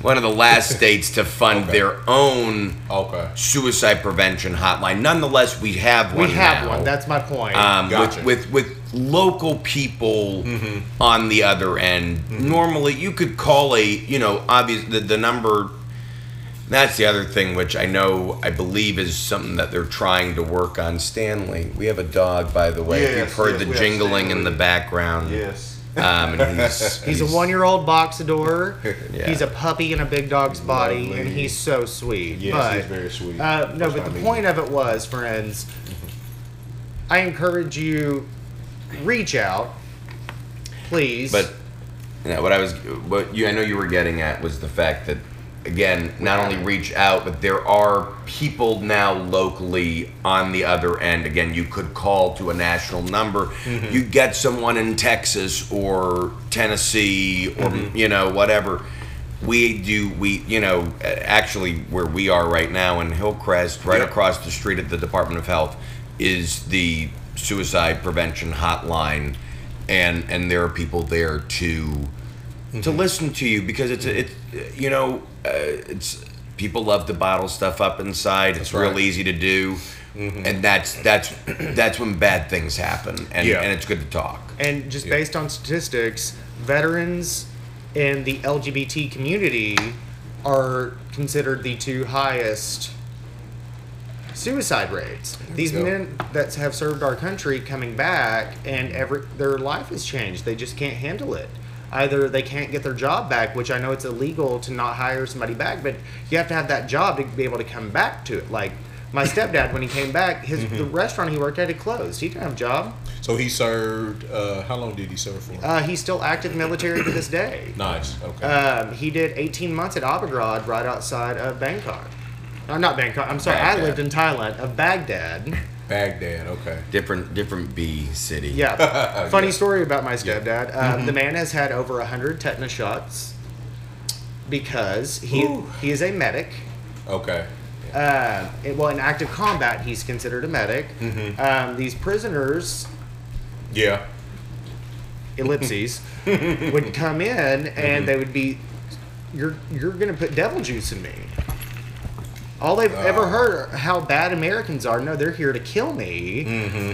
one of the last states to fund Okay. their own Okay. suicide prevention hotline. Nonetheless, we have one. we have now, one. That's my point. um, Gotcha. with, with with local people Mm-hmm. on the other end. Normally, you could call a you know obvious the, the number. That's the other thing, which I know I believe is something that they're trying to work on. Stanley, we have a dog, by the way. Yes, You've heard yes, the jingling in the background. Yes. Um, and he's, he's, a one-year-old boxador. Yeah. He's a puppy in a big dog's body, Lovely. and he's so sweet. Yes, but, he's very sweet. Uh, no, but the I mean. point of it was, friends, I encourage you reach out, please. But you know, what I was, what you, I know you were getting at was the fact that, again, not only reach out, but there are people now locally on the other end. Again, you could call to a national number. Mm-hmm. You get someone in Texas or Tennessee or mm-hmm. you know whatever. We do we you know actually where we are right now in Hillcrest, right Yep. across the street at the Department of Health, is the suicide prevention hotline, and and there are people there to to listen to you because it's it's you know uh, it's people love to bottle stuff up inside. It's real easy to do, and that's that's that's when bad things happen, and Yeah. and it's good to talk. And just Yeah. based on statistics, veterans in the LGBT community are considered the two highest suicide rates. These go. men that have served our country coming back and every their life has changed. They just can't handle it. Either they can't get their job back, which I know it's illegal to not hire somebody back, but you have to have that job to be able to come back to it. Like my stepdad, when he came back, his the restaurant he worked at had closed. He didn't have a job. So he served. Uh, how long did he serve for? Uh, he's still active military to this day. nice. Okay. Um, he did 18 months at Abu Ghraib right outside of Bangkok. Uh, not Bangkok. I'm sorry. I lived in Thailand, of Baghdad. Baghdad. Okay. Different different B city. Yeah. Funny Yeah. story about my stepdad. Um, The man has had over 100 tetanus shots because he Ooh. he is a medic. Okay. Uh, it- well, in active combat, he's considered a medic. Mm-hmm. Um, these prisoners Yeah. ellipses would come in and they would be you're you're gonna put devil juice in me all they've ever Oh. heard how bad americans are no they're here to kill me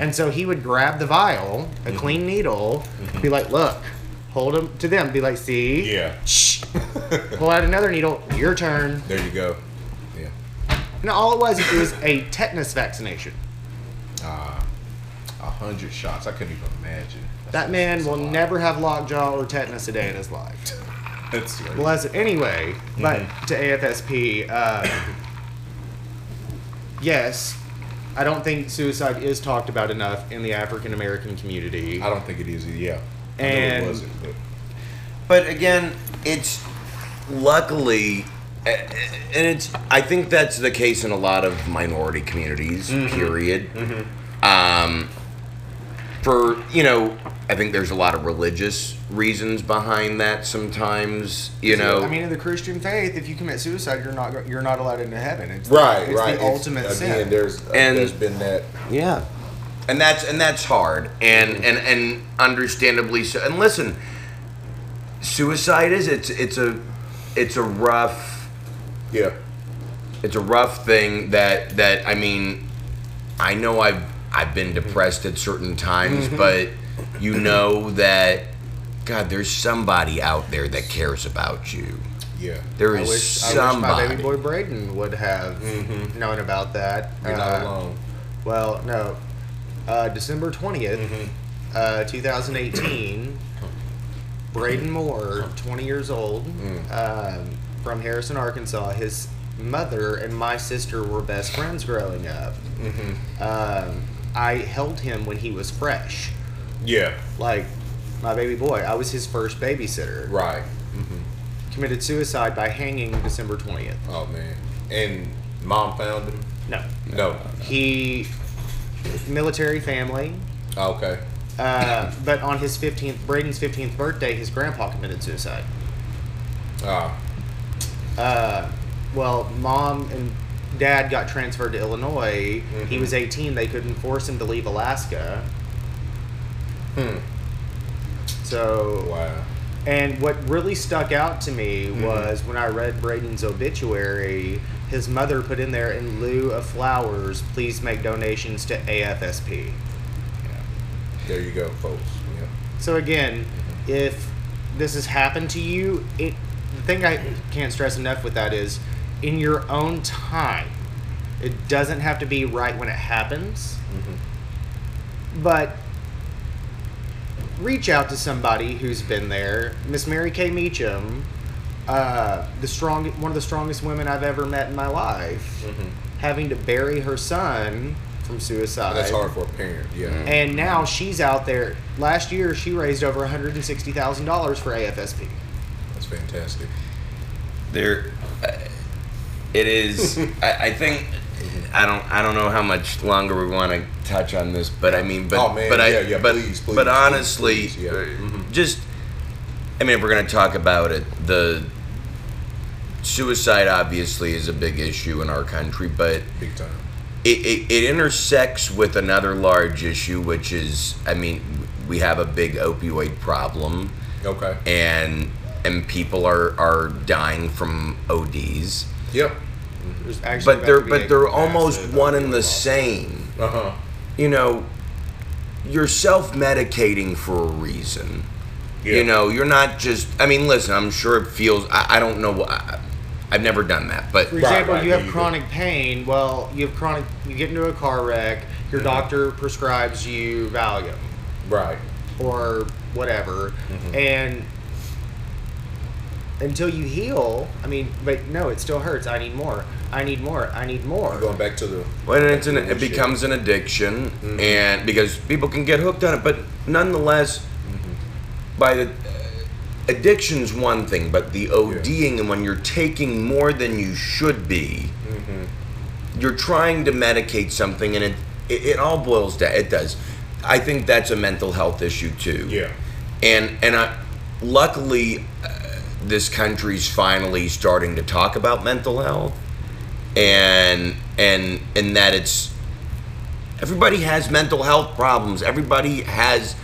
and so he would grab the vial a clean needle be like look hold them to them be like see Yeah. Shh. pull out another needle your turn There you go. Yeah. and all it was it was a tetanus vaccination Uh, a hundred shots. I couldn't even imagine. that man will lot. never have lockjaw or tetanus a day in his life That's right. Bless it. Anyway, but Mm-hmm. to AFSP, uh, yes, I don't think suicide is talked about enough in the African American community. I don't think it is. Yeah. I know And- it wasn't. But But again, it's luckily, a- a- and it's. I think that's the case in a lot of minority communities. Period. Um, for you know, I think there's a lot of religious reasons behind that. Sometimes, you know, I mean, in the Christian faith, if you commit suicide, you're not you're not allowed into heaven. It's right. it's right. the ultimate again, sin. There's uh, And- there's been that. Yeah. And that's and that's hard. And and and understandably so. And listen, suicide is it's it's a it's a rough Yeah. it's a rough thing that that I mean I know I've I've been depressed at certain times, but you know that God, there's somebody out there that cares about you. Yeah. there is I is wish, I wish my baby boy Braden would have known about that. You're not Uh, alone. Well, no. Uh, December 20th, Mm-hmm. uh, 2018, Braden Moore, 20 years old, Mm. um, from Harrison, Arkansas. His mother and my sister were best friends growing up. Mm-hmm. Um, I held him when he was fresh. Yeah. Like, my baby boy. I was his first babysitter. Right. Committed suicide by hanging December 20th. Oh man. And mom found him. No. No. He, military family. Okay. Uh, but on his 15th, Braden's 15th birthday, his grandpa committed suicide. Ah. Uh, well, mom and dad got transferred to Illinois. He Mhm. was 18. They couldn't force him to leave Alaska. Hmm. So, Wow. And what really stuck out to me Mm-hmm. was when I read Braden's obituary, his mother put in there in lieu of flowers, please make donations to AFSP. There you go, folks. Yeah. So again, if this has happened to you, it the thing I can't stress enough with that is in your own time. It doesn't have to be right when it happens. But reach out to somebody who's been there. Miss Mary Kay Meacham, uh, the strong one of the strongest women I've ever met in my life, having to bury her son from suicide. That's hard for a parent. Yeah. And now she's out there. Last year, she raised over one hundred and sixty thousand dollars for AFSP. That's fantastic. there uh, it is I, I think I don't I don't know how much longer we want to touch on this but I mean but Oh, man, but I yeah, yeah, but, please, please, but honestly please, yeah. Mhm. just I mean if we're going to talk about it the suicide obviously is a big issue in our country but Big time. it, it, it intersects with another large issue which is I mean we have a big opioid problem Okay. and and people are are dying from ODs Yep. There's actually but they're about to be but they're almost one and the opioid same. Uh huh. You know, you're self-medicating for a reason. Yeah. You know, you're not just. I mean, listen. I'm sure it feels. I, I don't know. I, I've never done that, but For example, right, you have you do. chronic pain. Well, you have chronic. You get into a car wreck. Your Mhm. doctor prescribes you Valium Right. or whatever, Mhm. and until you heal, I mean, but no, it still hurts. I need more. I need more. I need more. Going back to the. when it's an, it becomes an addiction, Mhm. and because people can get hooked on it, but nonetheless, by the addiction's one thing, but the ODing and when you're taking more than you should be. Mm-hmm. you're trying to medicate something and it, it, it all boils down it does i think that's a mental health issue too Yeah. and and I, luckily uh, this country's finally starting to talk about mental health and and and that it's everybody has mental health problems everybody has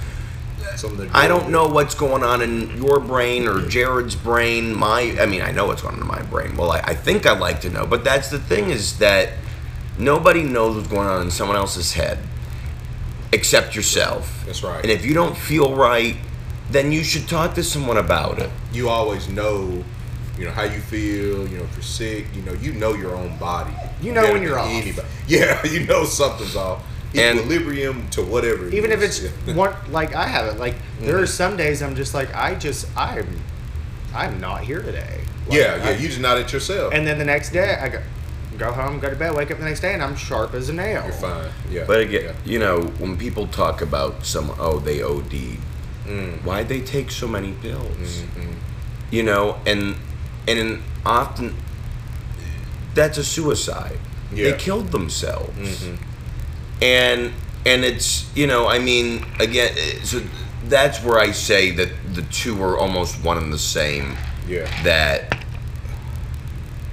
Some of the I don't know what's going on in your brain or Jared's brain. My, I mean, I know what's going on in my brain. Well, I, I think I'd like to know, but that's the thing is that nobody knows what's going on in someone else's head except yourself. That's right. And if you don't feel right, then you should talk to someone about it. You always know, you know how you feel. You know if you're sick. You know you know your own body. You know when you're than off. Anybody. Yeah, you know something's off. And- Equilibrium to whatever. it Even if it's Yeah. one like I have it. Like there Mhm. are some days I'm just like I just I'm I'm not here today. Like, yeah, yeah. I- You just not at yourself. and then the next day I go go home, go to bed, wake up the next day, and I'm sharp as a nail. you're fine. Yeah. But again, yeah. you know, when people talk about someone, oh, they OD, Mm. why'd they take so many pills? Mhm. you know and and often that's a suicide they killed themselves Mhm. and and it's you know i mean again eh, so that's where i say that the two are almost one and the same Yeah. that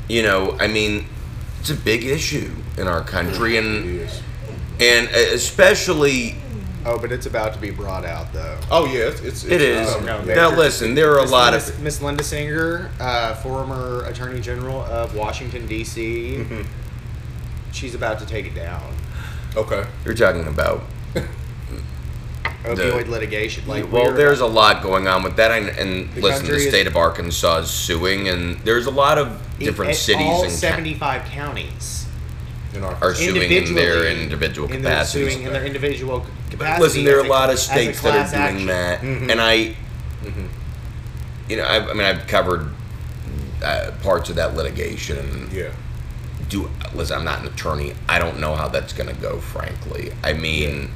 you know i mean it's a big issue in our country and and especially Oh, but it's about to be brought out though. Oh yeah, it's it's, it's um, no, now listen there are a Miss lot Linda, of Miss Linda Singer, uh, former Attorney General of Washington D.C. Mhm. She's about to take it down. Okay. you're talking about Opioid litigation. Like well, we're- there's a lot going on with that, and, and The listen, the country is- state of Arkansas is suing, and there's a lot of different at cities all and ca- 75 counties Are suing in their individual in their capacities. suing in their individual capacity. listen, there are as a lot of states that are doing action. that, Mhm. and I, Mhm. you know, I, I mean, I've covered uh, parts of that litigation. And Yeah. do listen, I'm not an attorney. I don't know how that's going to go. Frankly, I mean,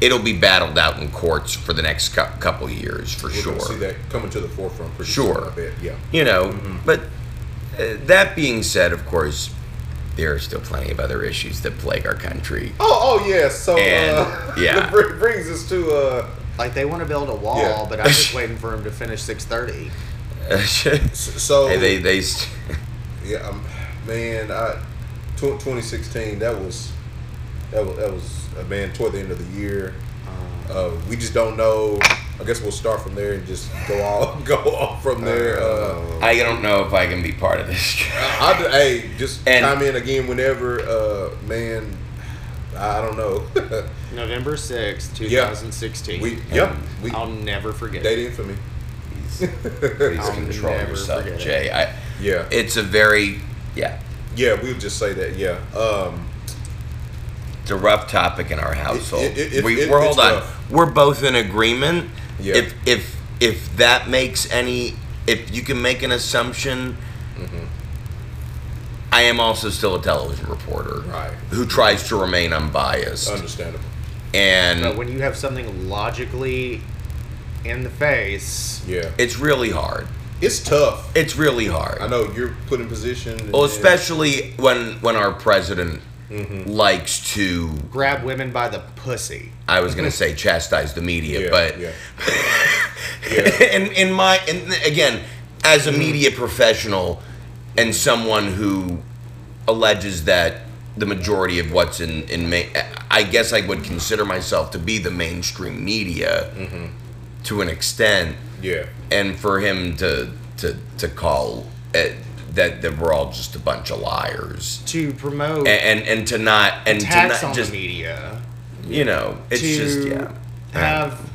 it'll be battled out in courts for the next cou- couple years for We're sure. see that coming to the forefront Sure. soon. Yeah. you know Mhm. but uh, that being said of course there are still plenty of other issues that plague our country Oh, oh yeah. So And, uh, yeah. that brings us to uh, Like they want to build a wall, Yeah. but I'm just waiting for him to finish 6:30. so Hey, they they st- yeah, um, man. I, twenty sixteen. That was that was that was uh, man toward the end of the year. Uh, we just don't know I guess we'll start from there and just go all go off from there. Uh, I don't know if I can be part of this. I, I, hey, just And- chime in again whenever, uh, man. I don't know. November sixth, Yeah. 2016. we, yep, we I'll never forget. date infamy. Please I'll control yourself, forget it. Jay. I, Yeah, it's a very yeah. yeah, we'll just say that. Yeah, um, It's a rough topic in our household. it- it- we, it- we're it's hold on. rough. We're both in agreement. Yeah. If if if that makes any, if you can make an assumption, Mm-hmm. I am also still a television reporter, Right. Who tries to remain unbiased, understandable. and But when you have something logically in the face, Yeah, it's really hard. it's tough. It's really hard. I know you're put in position. and- Well, especially when when our president Mm-hmm. likes to, grab women by the pussy. I was going to say chastise the media, yeah, but yeah, in in my in, again as a media professional and someone who alleges that the majority of what's in in ma- I guess I would consider myself to be the mainstream media to an extent. Yeah, and for him to to to call it that that we're all just a bunch of liars To promote and and, and to not and to attacks not on just the media. you know it's to just yeah have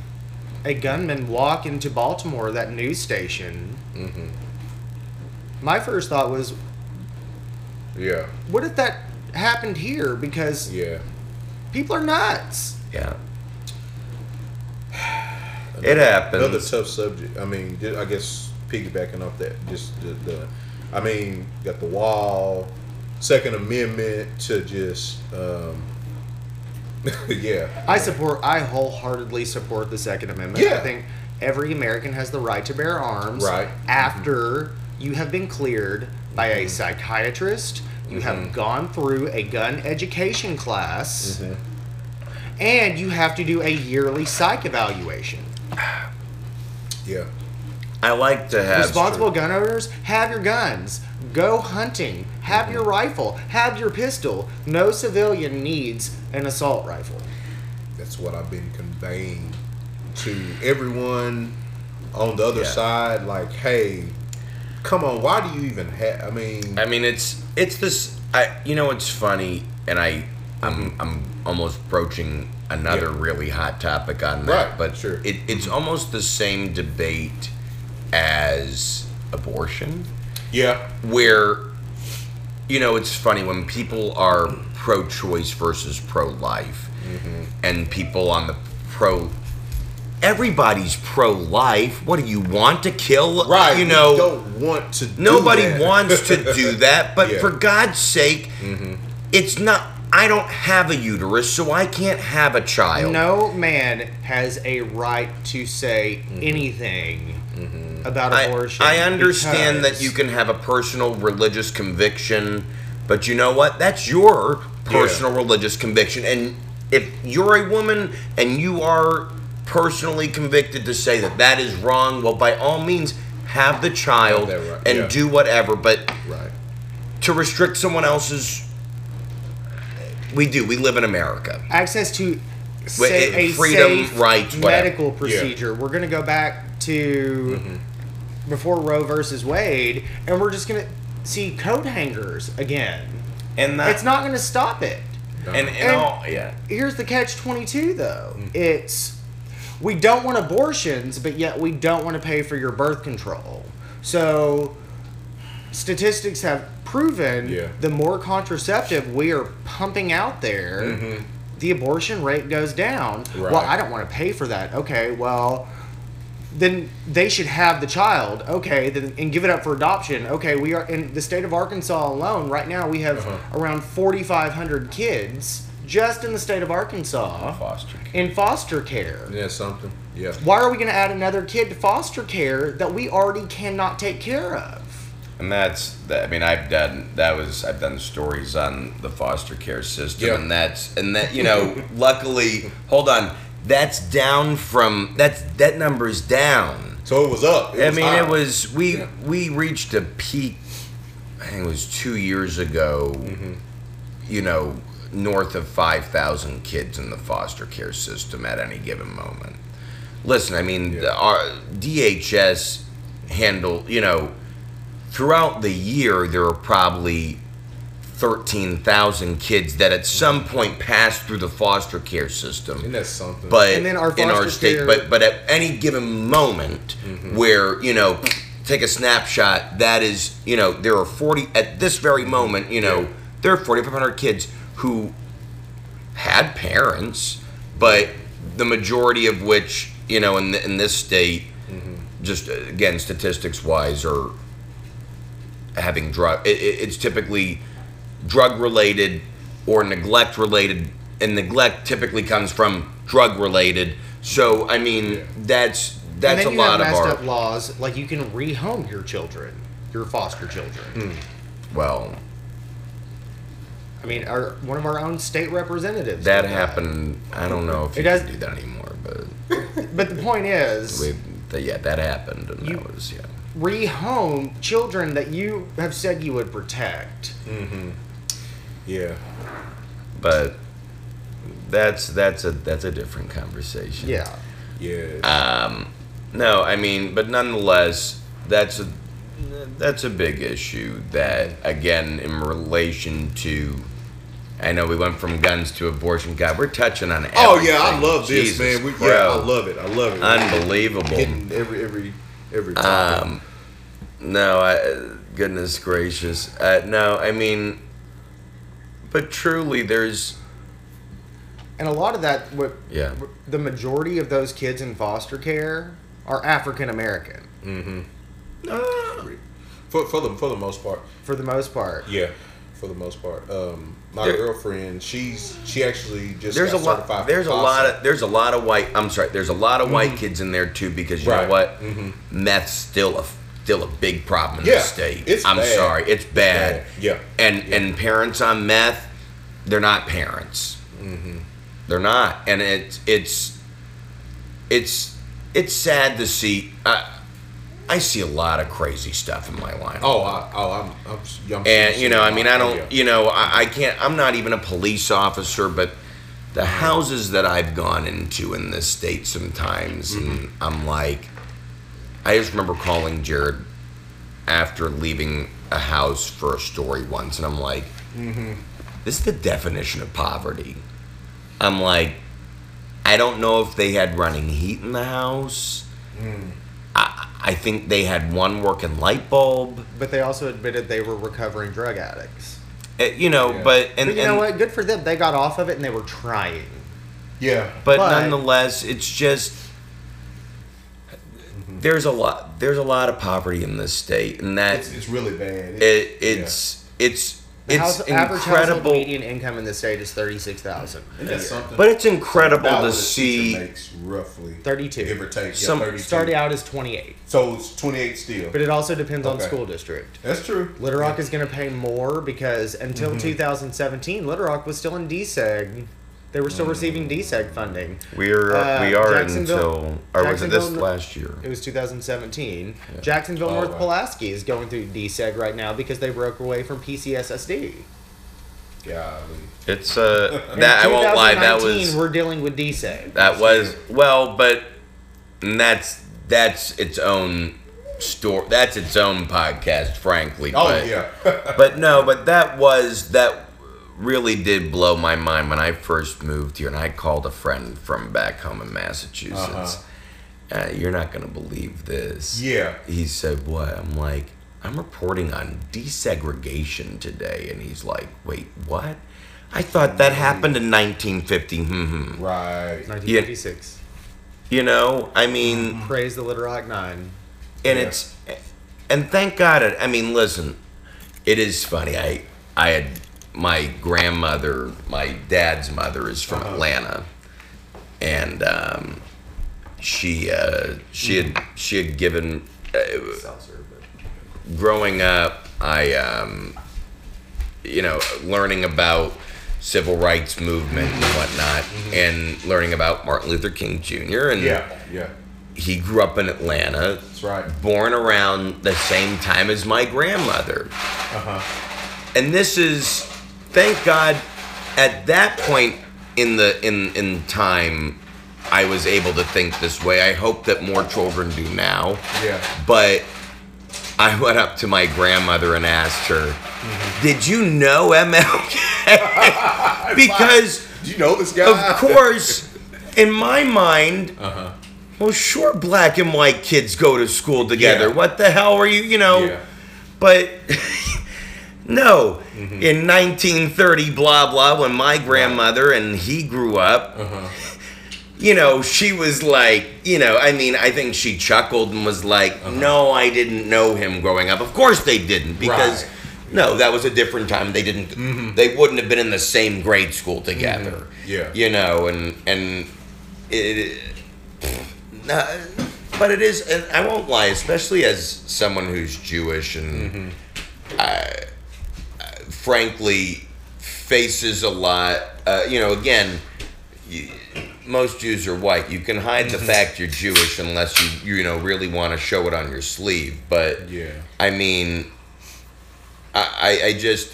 a gunman walk into Baltimore, that news station. Mm-hmm. My first thought was, yeah, what if that happened here? Because yeah. people are nuts. yeah it happens Another tough subject. I mean, I guess piggybacking off that, just the, the I mean, got the wall, Second Amendment to just, um, yeah. I support. I wholeheartedly support the Second Amendment. Yeah. I think every American has the right to bear arms. Right. After you have been cleared by a mm-hmm. psychiatrist, you have mm-hmm. gone through a gun education class, mm-hmm. and you have to do a yearly psych evaluation. Yeah. I like to have Responsible gun owners, have your guns. Go hunting. Have Mm-hmm. your rifle. Have your pistol. No civilian needs an assault rifle. That's what I've been conveying to everyone on the other Yeah. side. Like, hey, come on, why do you even have? I mean, I mean, it's it's this. I you know it's funny, and I I'm I'm almost broaching another Yeah. really hot topic on that. Right, but sure. it, it's almost the same debate as abortion, yeah, where you know it's funny when people are pro-choice versus pro-life, Mm-hmm. and people on the pro. Everybody's pro-life. What do you want to kill? right. You know, don't want to. do Nobody that. wants to do that, but Yeah. Mm-hmm. for God's sake, it's not. I don't have a uterus, so I can't have a child. No man has a right to say anything about I, abortion. I understand that you can have a personal religious conviction, but you know what? That's your personal religious conviction. And if you're a woman and you are personally convicted to say that that is wrong, well, by all means, have the child Have right, and yeah. do whatever. But Right. to restrict someone else's we do we live in america access to say, eh, a freedom, safe rights, whatever. medical procedure. We're going to go back to Mm-hmm. before Roe versus Wade, and we're just going to see coat hangers again. and that It's not going to stop it. and, and, And- all yeah Here's the catch 22 though. Mm. It's we don't want abortions, but yet we don't want to pay for your birth control. So statistics have proven Yeah. the more contraceptive we are pumping out there, the abortion rate goes down. Well, Mm-hmm. I don't want to pay for that. Okay, well, then they should have the child. Okay, then and give it up for adoption. Okay, we are in the state of Arkansas alone right now. We have Uh-huh. around 4,500 kids just in the state of Arkansas foster in foster care. Yeah, something. Yeah. Why are we going to add another kid to foster care that we already cannot take care of? and that's that i mean i've done that was i've done stories on the foster care system Yeah. and that's and that you know luckily hold on that's down from that's that number is down So it was up. It I was mean, high. it was we Yeah. we reached a peak. I think it was two years ago. Mm-hmm. You know, north of five thousand kids in the foster care system at any given moment. listen, I mean, Yeah. the- our DHS handle, you know, throughout the year there are probably 13,000 kids that at some point passed through the foster care system. And that's something. but And then our in our state care- but but at any given moment Mm-hmm. where you know take a snapshot that is you know there are 40 at this very moment you know Yeah. there are 4500 kids who had parents but the majority of which you know in, th- in this state Mm-hmm. just again statistics wise are having drug it, it, it's typically drug related or neglect related and neglect typically comes from drug related so i mean Yeah. that's that's a lot of messed our up laws like you can rehome your children, your foster children. Hmm. well I mean, our one of our own state representatives. that happened i don't know if It you does- can do that anymore but But the point is, we, th- yeah that happened and You- that was yeah rehome children that you have said you would protect. Yeah. but that's that's a that's a different conversation Yeah. Yeah. Um, no, I mean, but nonetheless, that's a that's a big issue. That again, in relation to, I know we went from guns to abortion. God, we're touching on. oh yeah, I everything. love this, man. We, yeah, I love it. I love it. Unbelievable. Hitting every every every topic. Um, no, I, goodness gracious. Uh, no, I mean, but truly, there's And a lot of that, what Yeah. the majority of those kids in foster care are African American for for the for the most part. for the most part. Yeah, for the most part. Um, my There- girlfriend, she's she actually just there's a got certified lot for there's a lot of there's a lot of white i'm sorry there's a lot of white kids in there too because you Right. know what Mhm. meth's still a still a big problem in Yeah, the state it's i'm bad. sorry it's bad bad. Yeah. and Yeah. and parents on meth they're not parents Mm-hmm. they're not and it's it's it's it's sad to see I, I see a lot of crazy stuff in my line Oh, I, oh, I'm, I'm, I'm and you know, I mean, I don't, Yeah. you know, I, I can't. I'm not even a police officer, but the houses that I've gone into in this state sometimes, and I'm like, I just remember calling Jared after leaving a house for a story once, and I'm like, this is the definition of poverty. I'm like, I don't know if they had running heat in the house. I, I think they had one working light bulb. But they also admitted they were recovering drug addicts. Uh, you know, Yeah. but and, but you and know what? Good for them. They got off of it and they were trying. yeah, but, But- nonetheless, it's just there's a lot there's a lot of poverty in this state, and that it's, it's really bad. it, it's it's The it's house, average incredible, median income in the state is thirty six thousand. Isn't that something? but it's incredible to what a teacher see. makes roughly 32. give or take. Some- yeah, 32. Starting out as twenty eight, So it's 28 still. but it also depends on school district. That's true. Little Rock is going to pay more because Mm-hmm. until 2017, Little Rock was still in DSEG. They were still receiving DSEG funding. We're Uh, we are Jacksonville- until or was it this last year? It was 2017. Jacksonville Oh, North wow. Pulaski is going through DSEG right now because they broke away from PCSSD. Golly. It's uh In that I won't lie that 2019, was we're dealing with DSEG. That was well, but and that's that's its own store. That's its own podcast, frankly. Oh but, yeah. but no, but that was that really did blow my mind when I first moved here, and I called a friend from back home in Massachusetts. uh you're not gonna believe this. Yeah. He said, "What?" I'm like, "I'm reporting on desegregation today," and he's like, "Wait, what?" I thought that happened in 1950. Hmm. right. 1956. You know, I mean, Praise the Little Rock Nine. and Yeah. it's and thank God it I mean listen it is funny I I had my grandmother my dad's mother is from Uh-huh. Atlanta and um, she uh, she had she had given uh, growing up I um, you know learning about civil rights movement and whatnot and learning about Martin Luther King Jr. and Yeah. Yeah. he grew up in Atlanta That's right. born around the same time as my grandmother. Uh huh. And this is thank God at that point in the in in time I was able to think this way. I hope that more children do now. Yeah. But I went up to my grandmother and asked her, "Did you know MLK?" because Do you know this guy? of course, in my mind, Uh-huh. well, sure, black and white kids go to school together. Yeah. What the hell are you, you know? Yeah. But no, Mm-hmm. in 1930, blah blah, when my grandmother and he grew up. Uh-huh. You know, she was like, you know, I mean, I think she chuckled and was like, Uh-huh. "No, I didn't know him growing up." Of course they didn't, because Right. Mm-hmm. no, that was a different time. They didn't. They wouldn't have been in the same grade school together. Yeah. You know, and and it. Nah, but it is, and I won't lie, especially as someone who's Jewish and I, I- frankly faces a lot. Uh, you know, again, you, most Jews are white. You can hide the fact you're Jewish unless you you know really want to show it on your sleeve. But Yeah. I mean, I, I, I just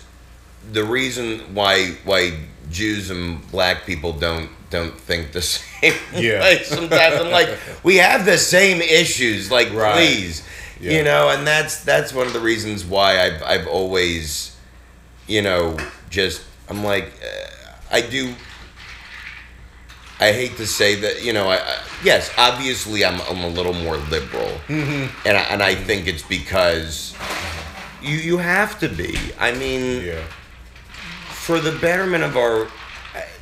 the reason why why Jews and black people don't don't think the same Yeah. way sometimes. I'm like, we have the same issues. Like, Right. please, Yeah. you know, and that's that's one of the reasons why I've I've always, you know, just I'm like, uh, I do. I hate to say that, you know, I, I yes, obviously I'm I'm a little more liberal, and I, and I think it's because you you have to be. I mean, Yeah. for the betterment of our,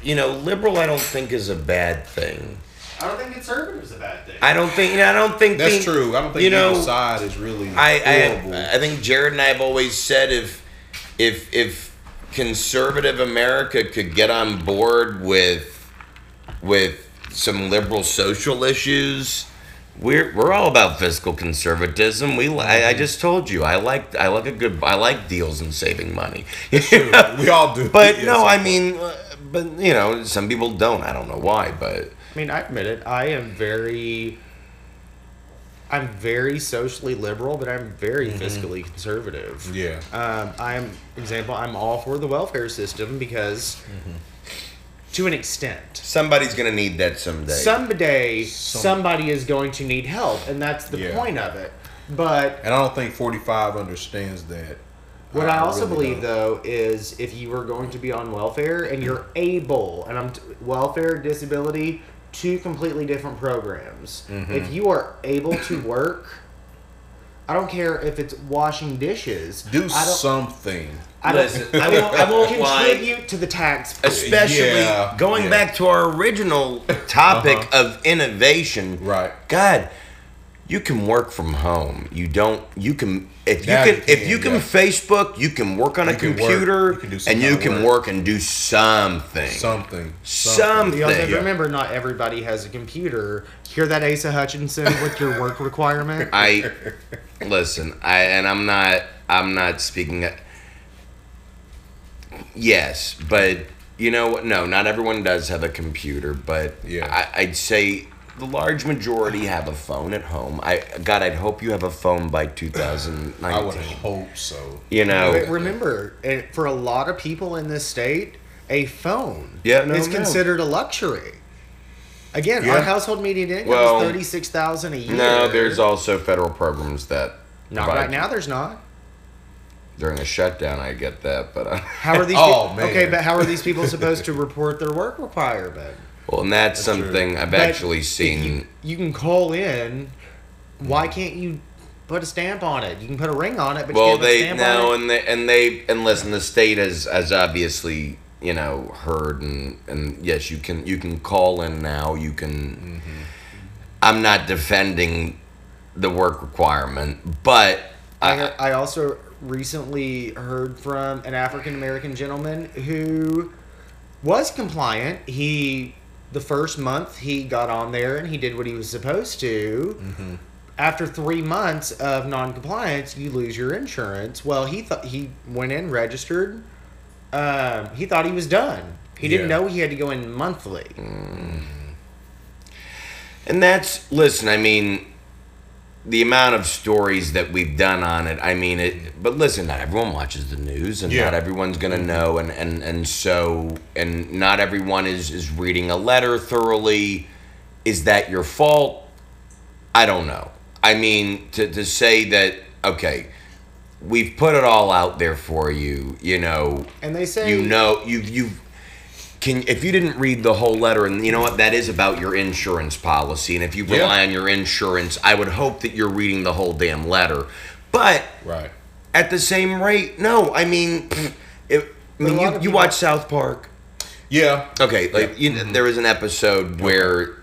you know, liberal. I don't think is a bad thing. I don't think conservative is a bad thing. I don't think. You know, I don't think That's being- true. I don't think you know, either side is really I, horrible. I I think Jared and I have always said if if if conservative America could get on board with with some liberal social issues, we're we're all about fiscal conservatism. We I, I just told you I like I like a good I like deals and saving money. we all do. But Yeah, no, I mean, uh, but you know, some people don't. I don't know why, but I mean, I admit it. I am very. I'm very socially liberal, but I'm very mm-hmm. fiscally conservative. Yeah. Um, I'm example. I'm all for the welfare system because, mm-hmm. to an extent, somebody's gonna need that someday. someday somebody is going to need help, and that's the Yeah. point of it. But And I don't think 45 understands that. What I also really believe, don't. though, is if you are going to be on welfare and you're mm-hmm. able, and I'm t- welfare, disability, two completely different programs. Mm-hmm. If you are able to work, I don't care if it's washing dishes. do I don't, something. I don't, Listen, I won't- I won't lie. contribute to the tax. pool. especially Yeah, going yeah. back to our original topic Uh-huh. of innovation. Right. God, you can work from home. You don't. You can if you can, you if you can yeah. Facebook, you can work on a You can work. computer You can do some and you can work. work and do something. Something. Something. You Yeah. remember, not everybody has a computer. Hear that, Asa Hutchinson, with your work requirement? I listen. I and I'm not. I'm not speaking. Yes, but you know what? No, not everyone does have a computer, but Yeah. I, I'd say the large majority have a phone at home. I God, I'd hope you have a phone by 2019. I would hope so. You know, But remember, and for a lot of people in this state, a phone Yeah, no, is no. considered a luxury. Again, Yeah. our household median income Well, is thirty six thousand a year. no, there's also federal programs that not right now. There's not. during a shutdown. I get that, but uh, How are these? Oh, peop- man. Okay, but how are these people supposed to report their work requirement? Well, and that's, true. something I've But actually seen. You, you can call in. Why can't you put a stamp on it? You can put a ring on it, but well you can't put a they no and they and they and listen the state has has obviously you know heard and and yes you can you can call in now you can mm-hmm. i'm not defending the work requirement but I, I, I also recently heard from an African American gentleman who was compliant. He the first month he got on there and he did what he was supposed to. After three months of non-compliance, you lose your insurance. Well, he thought he went in, registered. Um, he thought he was done. He didn't Yeah. know he had to go in monthly. and that's listen i mean the amount of stories that we've done on it i mean it but listen not everyone watches the news and Yeah. not everyone's gonna know and and and so and not everyone is is reading a letter thoroughly is that your fault? I don't know. I mean, to, to say that, okay, we've put it all out there for you, you know, And they say you know, you've you, can, if you didn't read the whole letter, and you know what, that is about your insurance policy, and if you Yeah. rely on your insurance, I would hope that you're reading the whole damn letter. But Right. at the same rate, no, I mean, if, I mean, you, you people- watch South Park. Yeah. Okay, like Yeah. you know, there was an episode where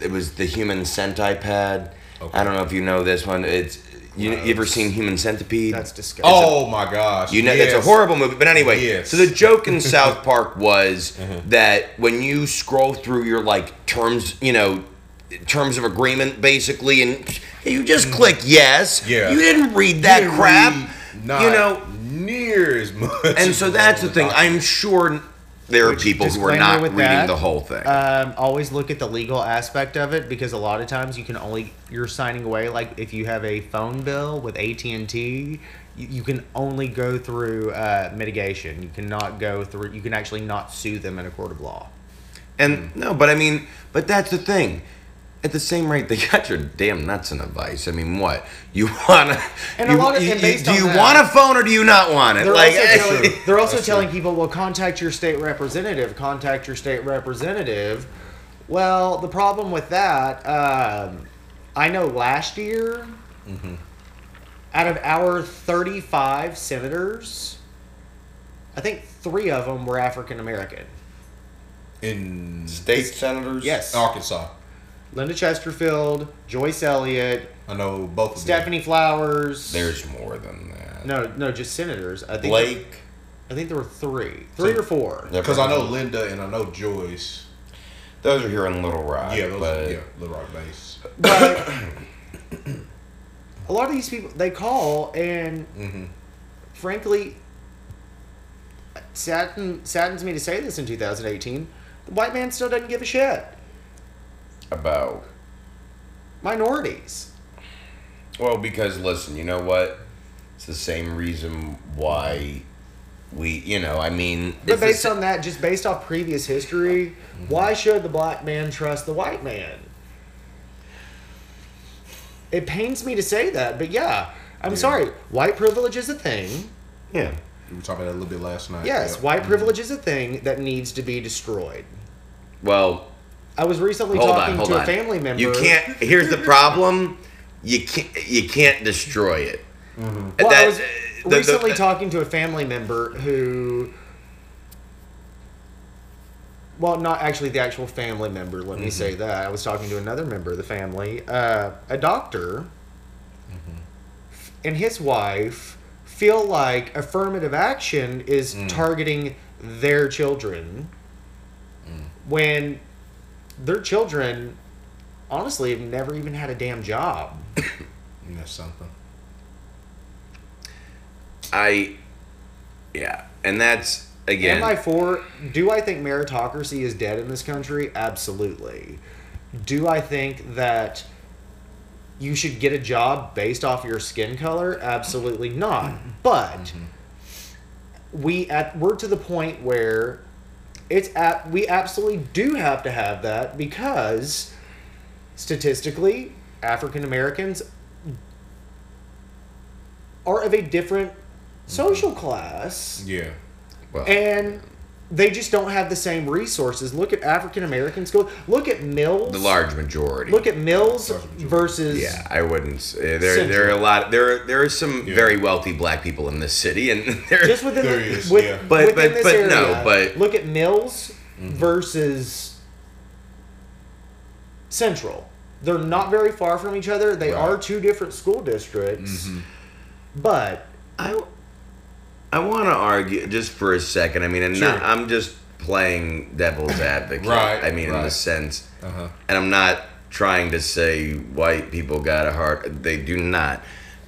it was the human centipede. Okay. I don't know if you know this one. It's you, you ever seen Human Centipede? that's disgusting. Oh my gosh. You know, it's a horrible movie. But anyway, Yes. so the joke in South Park was uh-huh. that when you scroll through your like terms, you know, terms of agreement, basically, and you just mm-hmm. click yes. Yeah. You didn't read that Didn't crap. read Not you know, near as much. and so that's the thing. document. I'm sure there are people who are not reading that, the whole thing. Um, always look at the legal aspect of it because a lot of times you can only you're signing away like if you have a phone bill with AT and T, you, you can only go through uh, mitigation. You cannot go through. You can actually not sue them in a court of law. And no, but I mean, but that's the thing. At the same rate, they got your damn nuts in a vice. I mean, what you wanna? And a lot of- you- and you- do you that- want a phone or do you not want it? They're like, also telling, they're also telling people, well, contact your state representative. Contact your state representative. Well, the problem with that, um, I know last year, Mm-hmm. out of our 35 senators, I think three of them were African American. in state senators. Yes. Arkansas. Linda Chesterfield, Joyce Elliott, I know both of them. Stephanie Flowers. There's more than that. no, no, just senators. I think Blake. I think there were three, three So- or four. Because I know Linda and I know Joyce. those are here in Little Rock. Yeah, those but yeah, Little Rock base. But a lot of these people they call and Mm-hmm. frankly sadden, saddens me to say this in 2018 the white man still doesn't give a shit about minorities well, because listen, you know what? It's the same reason why we, you know, I mean, but based sa- on that just based off previous history why should the black man trust the white man it pains me to say that but yeah i'm sorry white privilege is a thing yeah. We were talking about that a little bit last night. yes yeah. white mm-hmm. privilege is a thing that needs to be destroyed Well, I was recently hold talking on, to on. a family member. You can't. Here's the problem. You can't. You can't destroy it. Mm-hmm. Well, I That- was the- the- recently talking to a family member who. Well, not actually the actual family member. Let me mm-hmm. say that. I was talking to another member of the family, uh, a doctor, mm-hmm. and his wife feel like affirmative action is mm. targeting their children mm. when their children honestly have never even had a damn job. And that's something. I. Yeah, and that's again. Am I for? Do I think meritocracy is dead in this country? Absolutely. Do I think that you should get a job based off your skin color? Absolutely not. Mm-hmm. But we at we're to the point where it's at we absolutely do have to have that because statistically African Americans are of a different mm-hmm. social class Yeah. well, and they just don't have the same resources. Look at African American school. Look at Mills. the large majority. Look at Mills versus Yeah, I wouldn't. Say, there, there are a lot. There, are, there are some Yeah. very wealthy black people in this city, and there. just within There the, is, with, yeah. But- within but- this but area. no, but- look at Mills Mm-hmm. versus Central. They're not very far from each other. They Right. are two different school districts, Mm-hmm. but I, I want to argue just for a second. I mean, and not, Sure. I'm just playing devil's advocate. Right, I mean, in the sense, Uh huh. and I'm not trying to say white people got a heart. They do not.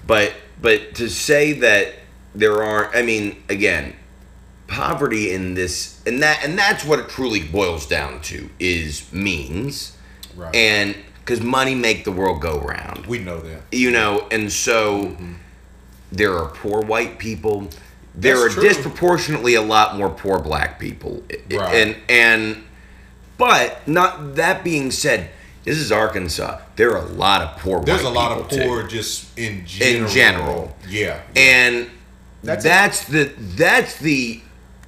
But but to say that there aren't. I mean, again, poverty in this and that and that's what it truly boils down to is means Right. and because money make the world go round we know that. you know and so there are poor white people there That's are true. disproportionately a lot more poor black people Right. and and but not that being said this is Arkansas. There are a lot of poor. There's a white lot of people, too. poor just in general. general. Yeah. and That's that's, the that's the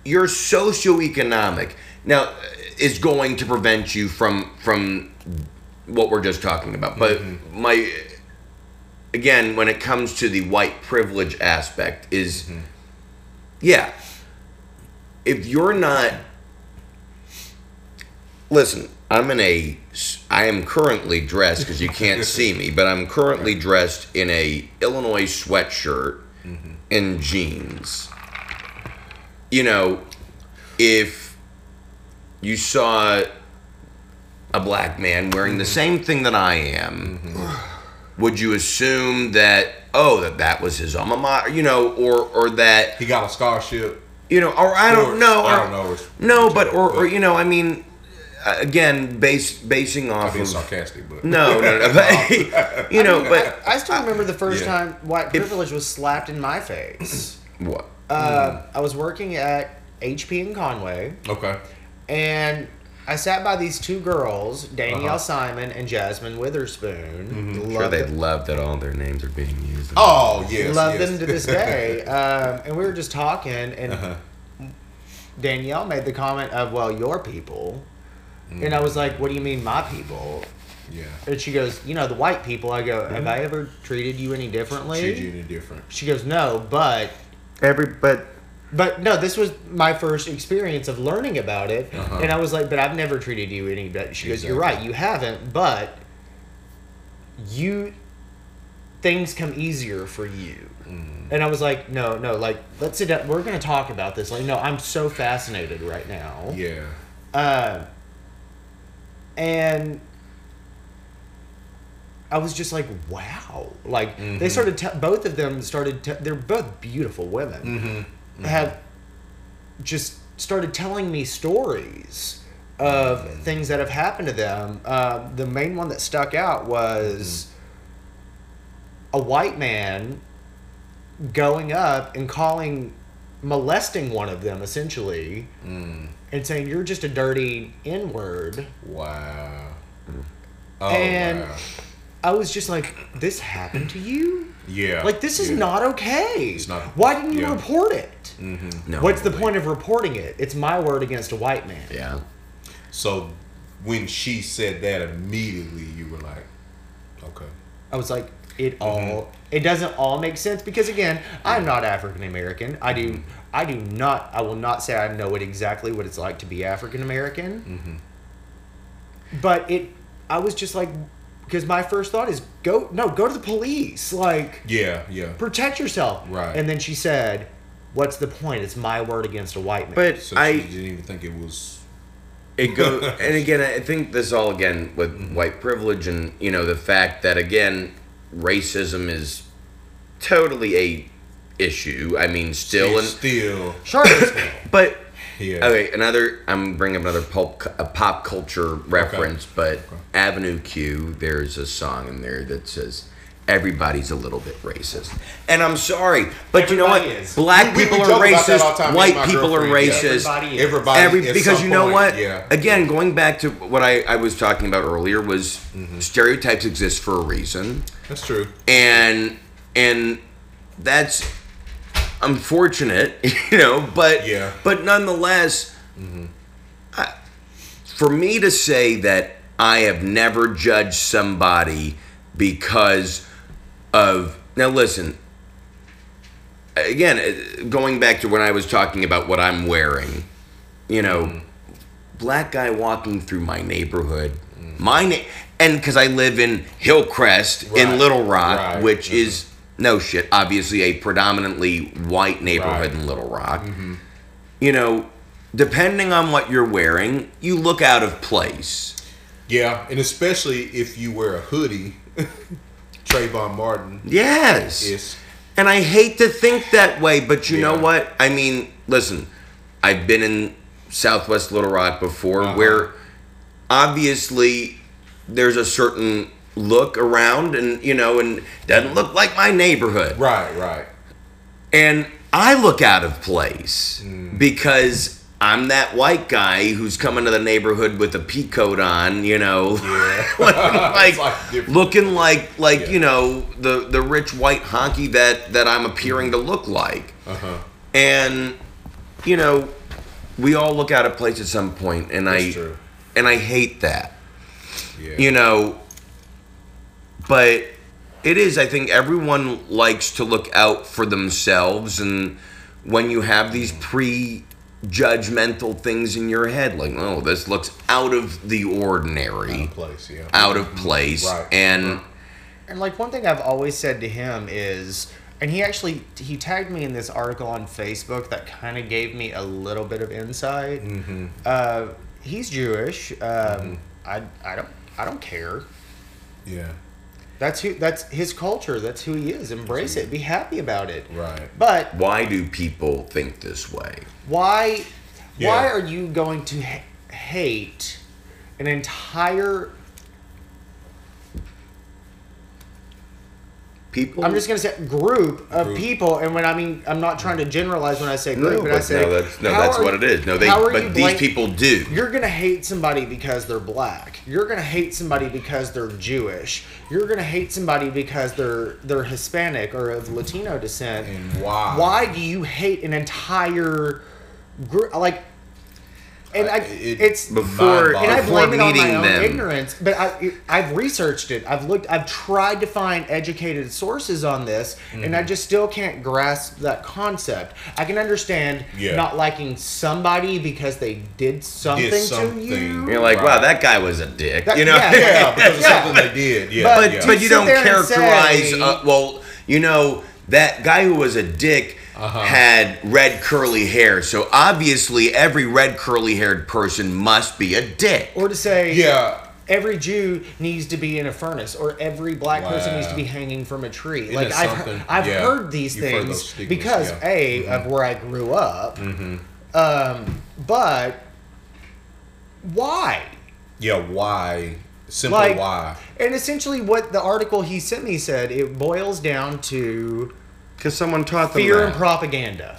your socioeconomic now is going to prevent you from from what we're just talking about but Mm-hmm. my again when it comes to the white privilege aspect is Mm-hmm. Yeah. If you're not listen i'm in a i am currently dressed because you can't see me but i'm currently dressed in a illinois sweatshirt mm-hmm. and jeans. You know if you saw a black man wearing the mm-hmm. same thing that i am mm-hmm. Would you assume that oh that that was his alma mater you know or or that he got a scholarship. you know, or I don't know, I don't know. No, but or, or you know, I mean, uh, again, base basing I'm off being of sarcastic, but no, no, no, but, you know, but I still remember the first Yeah. time white privilege was slapped in my face. what? Uh, I was working at HP in Conway, okay. and I sat by these two girls, Danielle Uh-huh. Simon and Jasmine Witherspoon. I'm sure they them- love that all their names are being used. Oh yes. love yes. them to this day. um, and we were just talking, and Uh-huh. Danielle made the comment of, "Well, your people," and I was like, "What do you mean, my people?" Yeah. And she goes, "You know, the white people." I go, "Have I ever treated you any differently?" Treat you any different. She goes, "No, but." Every but But no, this was my first experience of learning about it, Uh-huh. and I was like, "But I've never treated you any better." She goes, "You're right, you haven't, but you things come easier for you." Mm. And I was like, "No, no, like let's sit down. We're gonna talk about this. Like, no, I'm so fascinated right now." Yeah. Uh, and I was just like, wow. Like, Mm-hmm. they started, te- both of them started, te- they're both beautiful women, Mm-hmm. Have just started telling me stories of Mm-hmm. things that have happened to them. Uh, the main one that stuck out was Mm-hmm. a white man going up and calling, molesting one of them essentially Mm. and saying you're just a dirty N word. Wow. Oh And- wow. I was just like, this happened to you? Yeah. Like this is yeah. not okay. It's not- Why didn't you yeah. report it? No. What's the point of reporting it? It's my word against a white man. Yeah. So when she said that immediately you were like, Okay. I was like, it Mm-hmm. all it doesn't all make sense because again, I'm not African American. I do Mm-hmm. I do not I will not say I know it exactly what it's like to be African American. Mm-hmm. But it I was just like because my first thought is go no, go to the police. Like Yeah, yeah. protect yourself. Right. And then she said, What's the point? It's my word against a white man. But So I she didn't even think it was it goes and again i think this all again with Mm-hmm. white privilege and you know the fact that again racism is totally a issue i mean still it's and still Charlottesville. but Yeah. okay another i'm bringing up another pulp a pop culture reference but avenue q there's a song in there that says everybody's a little bit racist and i'm sorry but you know what black We- we people joke are about that all racist the time, me white people are girlfriend, yeah. racist Everybody is. everybody Every because you know point, what? Yeah. Again, going back to what I, I was talking about earlier was Mm-hmm. stereotypes exist for a reason, That's true. and and that's unfortunate, you know. But Yeah. Mm-hmm. but nonetheless, I, for me to say that I have never judged somebody because of now, listen. Again, going back to when I was talking about what I'm wearing, you know, Mm-hmm. black guy walking through my neighborhood, my na- and because I live in Hillcrest Right, in Little Rock, right, which mhm. is no shit, obviously a predominantly white neighborhood Right. in Little Rock. You know, depending on what you're wearing, you look out of place. Yeah, and especially if you wear a hoodie, Trayvon Martin Yes. is And I hate to think that way, but you know what? I mean, listen, I've been in Southwest Little Rock before Uh-huh. where obviously there's a certain look around and you know and doesn't look like my neighborhood. right, right. And I look out of place Mm. because I'm that white guy who's coming to the neighborhood with a pea coat on, you know, Yeah. looking like, like looking like like Yeah. you know the the rich white honky that that I'm appearing to look like, Uh-huh. and you know, we all look out of place at some point, and That's I true. and I hate that, Yeah. you know, but it is. I think everyone likes to look out for themselves, and when you have these pre judgmental things in your head like oh this looks out of the ordinary place, yeah. out of place Right. and And like one thing I've always said to him is, and he actually he tagged me in this article on Facebook that kind of gave me a little bit of insight. Mm-hmm. Uh, he's Jewish. Um, I I don't I don't care. Yeah. That's who that's his culture. That's who he is. Embrace it. Be happy about it. Right. But why do people think this way why Yeah. why are you going to ha- hate an entire people I'm just gonna say group of Group. people, and when I mean I'm not trying to generalize when I say no, group, but, I say no that's no that's are what it is no they but these people do You're gonna hate somebody because they're black. You're gonna hate somebody because they're Jewish. You're gonna hate somebody because they're they're Hispanic or of Latino descent. And why? Why do you hate an entire group? Like, and I, I- it- it's Before- and I before blame it on my own them. ignorance. But I, I've researched it. I've looked. I've tried to find educated sources on this, and Mm-hmm. I just still can't grasp that concept. I can understand Yeah. not liking somebody because they did something, to something. you. you're like wow that guy was a dick That- you know yeah. Yeah, because of Yeah. something they did. Yeah. But- yeah. but, but you don't characterize say- uh, well you know that guy who was a dick Uh-huh. had red curly hair so obviously every red curly haired person must be a dick Or to say, yeah. every Jew needs to be in a furnace, or every black person needs to be hanging from a tree. Isn't like I've, something? heard, I've Yeah. heard these You've heard things stigmas, because yeah. Mm-hmm. a of where I grew up. Um, but why? Yeah. Why? Simple Like, why? And essentially, what the article he sent me said, it boils down to because someone taught them fear that. and propaganda.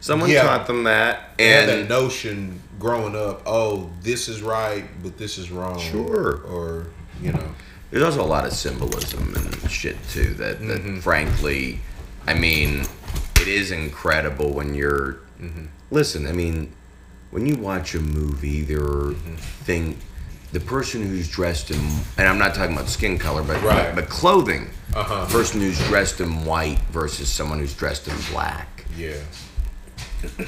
someone Yeah. taught them that They had that and notion growing up. Oh, this is right, but this is wrong. Sure. Or you know. There's also a lot of symbolism and shit too that, that mm-hmm. frankly, I mean, it is incredible when you're. Mm-hmm. Listen, I mean, when you watch a movie, there are mm-hmm. thing, the person who's dressed in, and I'm not talking about skin color, but Right. but, but clothing. Uh-huh. Person who's dressed in white versus someone who's dressed in black. Yeah.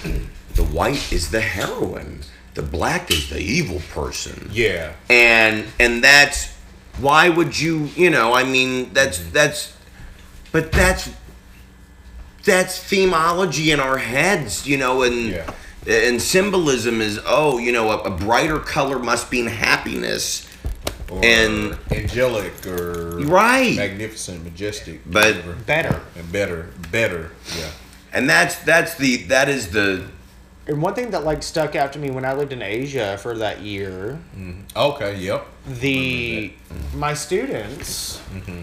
The white is the heroine. The black is the evil person. Yeah. and and that's why would you you know i mean that's that's but that's that's themology in our heads you know and Yeah. And symbolism is oh you know a, a brighter color must mean happiness Or And- angelic or Right. magnificent, majestic, But- whatever. Better. and better, better. Yeah. and that's that's the that is the And one thing that like stuck out to me when I lived in Asia for that year mm-hmm. Okay. Yep. the mm-hmm. my students mm-hmm.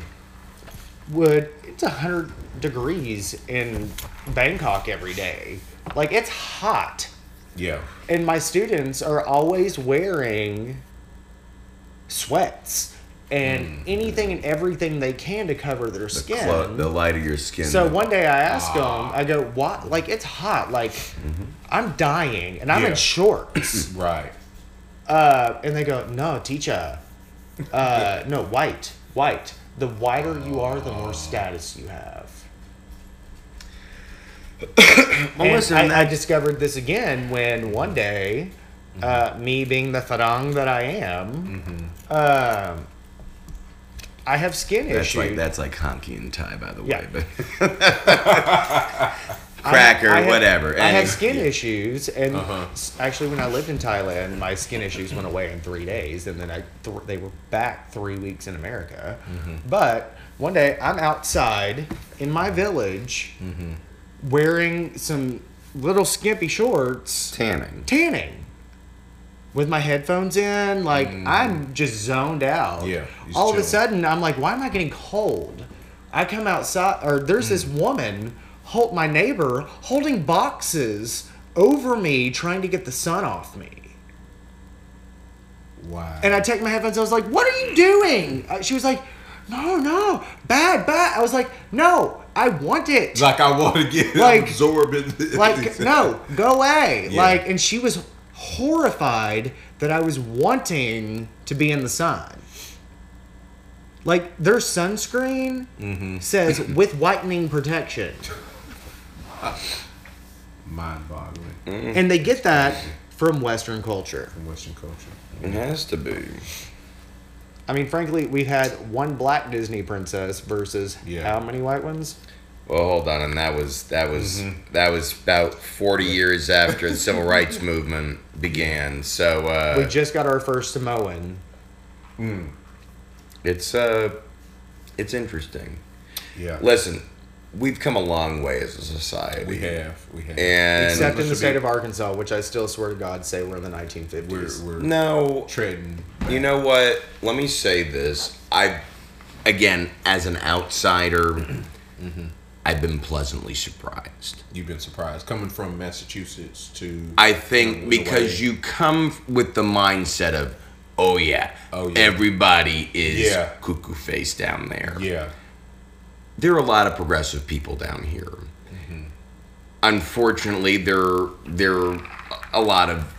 would it's a hundred degrees in Bangkok every day. Like it's hot, Yeah. and my students are always wearing sweats and mm, anything and everything they can to cover their the, skin. clo- the light of your skin So one day I asked ah. them, I go, "What? Like it's hot. Like mm-hmm. I'm dying, and I'm Yeah. in shorts." Right. Uh, and they go, no, teacher. Uh, uh, no, white, white. The whiter you are, the more ah. status you have. well, And listen, I, I discovered this again when one day, uh, me being the farang that I am, um, I have skin that's issues. like that's like honky and Thai by the way Yeah. but cracker I have- whatever I have skin issues, and Uh-huh. actually, when I lived in Thailand, my skin issues went away in three days, and then I th- they were back three weeks in America. Mm-hmm. But one day, I'm outside in my village, Mm-hmm. Wearing some little skimpy shorts, tanning tanning. With my headphones in, like I'm just zoned out. Mm. Yeah, All of a sudden, I'm like, why am I getting cold? I come outside, or there's this Mm. woman hold my neighbor holding boxes over me trying to get the sun off me. Wow. And I take my headphones. I was like, "What are you doing?" Uh, she was like, "No, no, bad, bad." I was like, "No, I want it." like I want to get Like- absorbed in like no go away Yeah. like and she was horrified that i was wanting to be in the sun like their sunscreen Mm-hmm. says with whitening protection mind-boggling and they get that from western culture from Western culture. It has to be. I mean frankly we've had one black disney princess versus Yeah. how many white ones Well, hold on, and that was that was that was about forty years after the civil rights movement began. So uh, we just got our first samoan it's uh, it's interesting. Yeah. Listen, we've come a long way as a society. we have. We have. and except in the state be- of arkansas which i still swear to god say we're in the 1950s we're we're no, treading. You know what? Let me say this. I, again, as an outsider, mm-hmm. I've been pleasantly surprised. You've been surprised coming from Massachusetts to. I think with the because you come with the mindset of, oh yeah, Oh, yeah. everybody is Yeah. cuckoo face down there. Yeah. There are a lot of progressive people down here. Mm-hmm. Unfortunately, there there are a lot of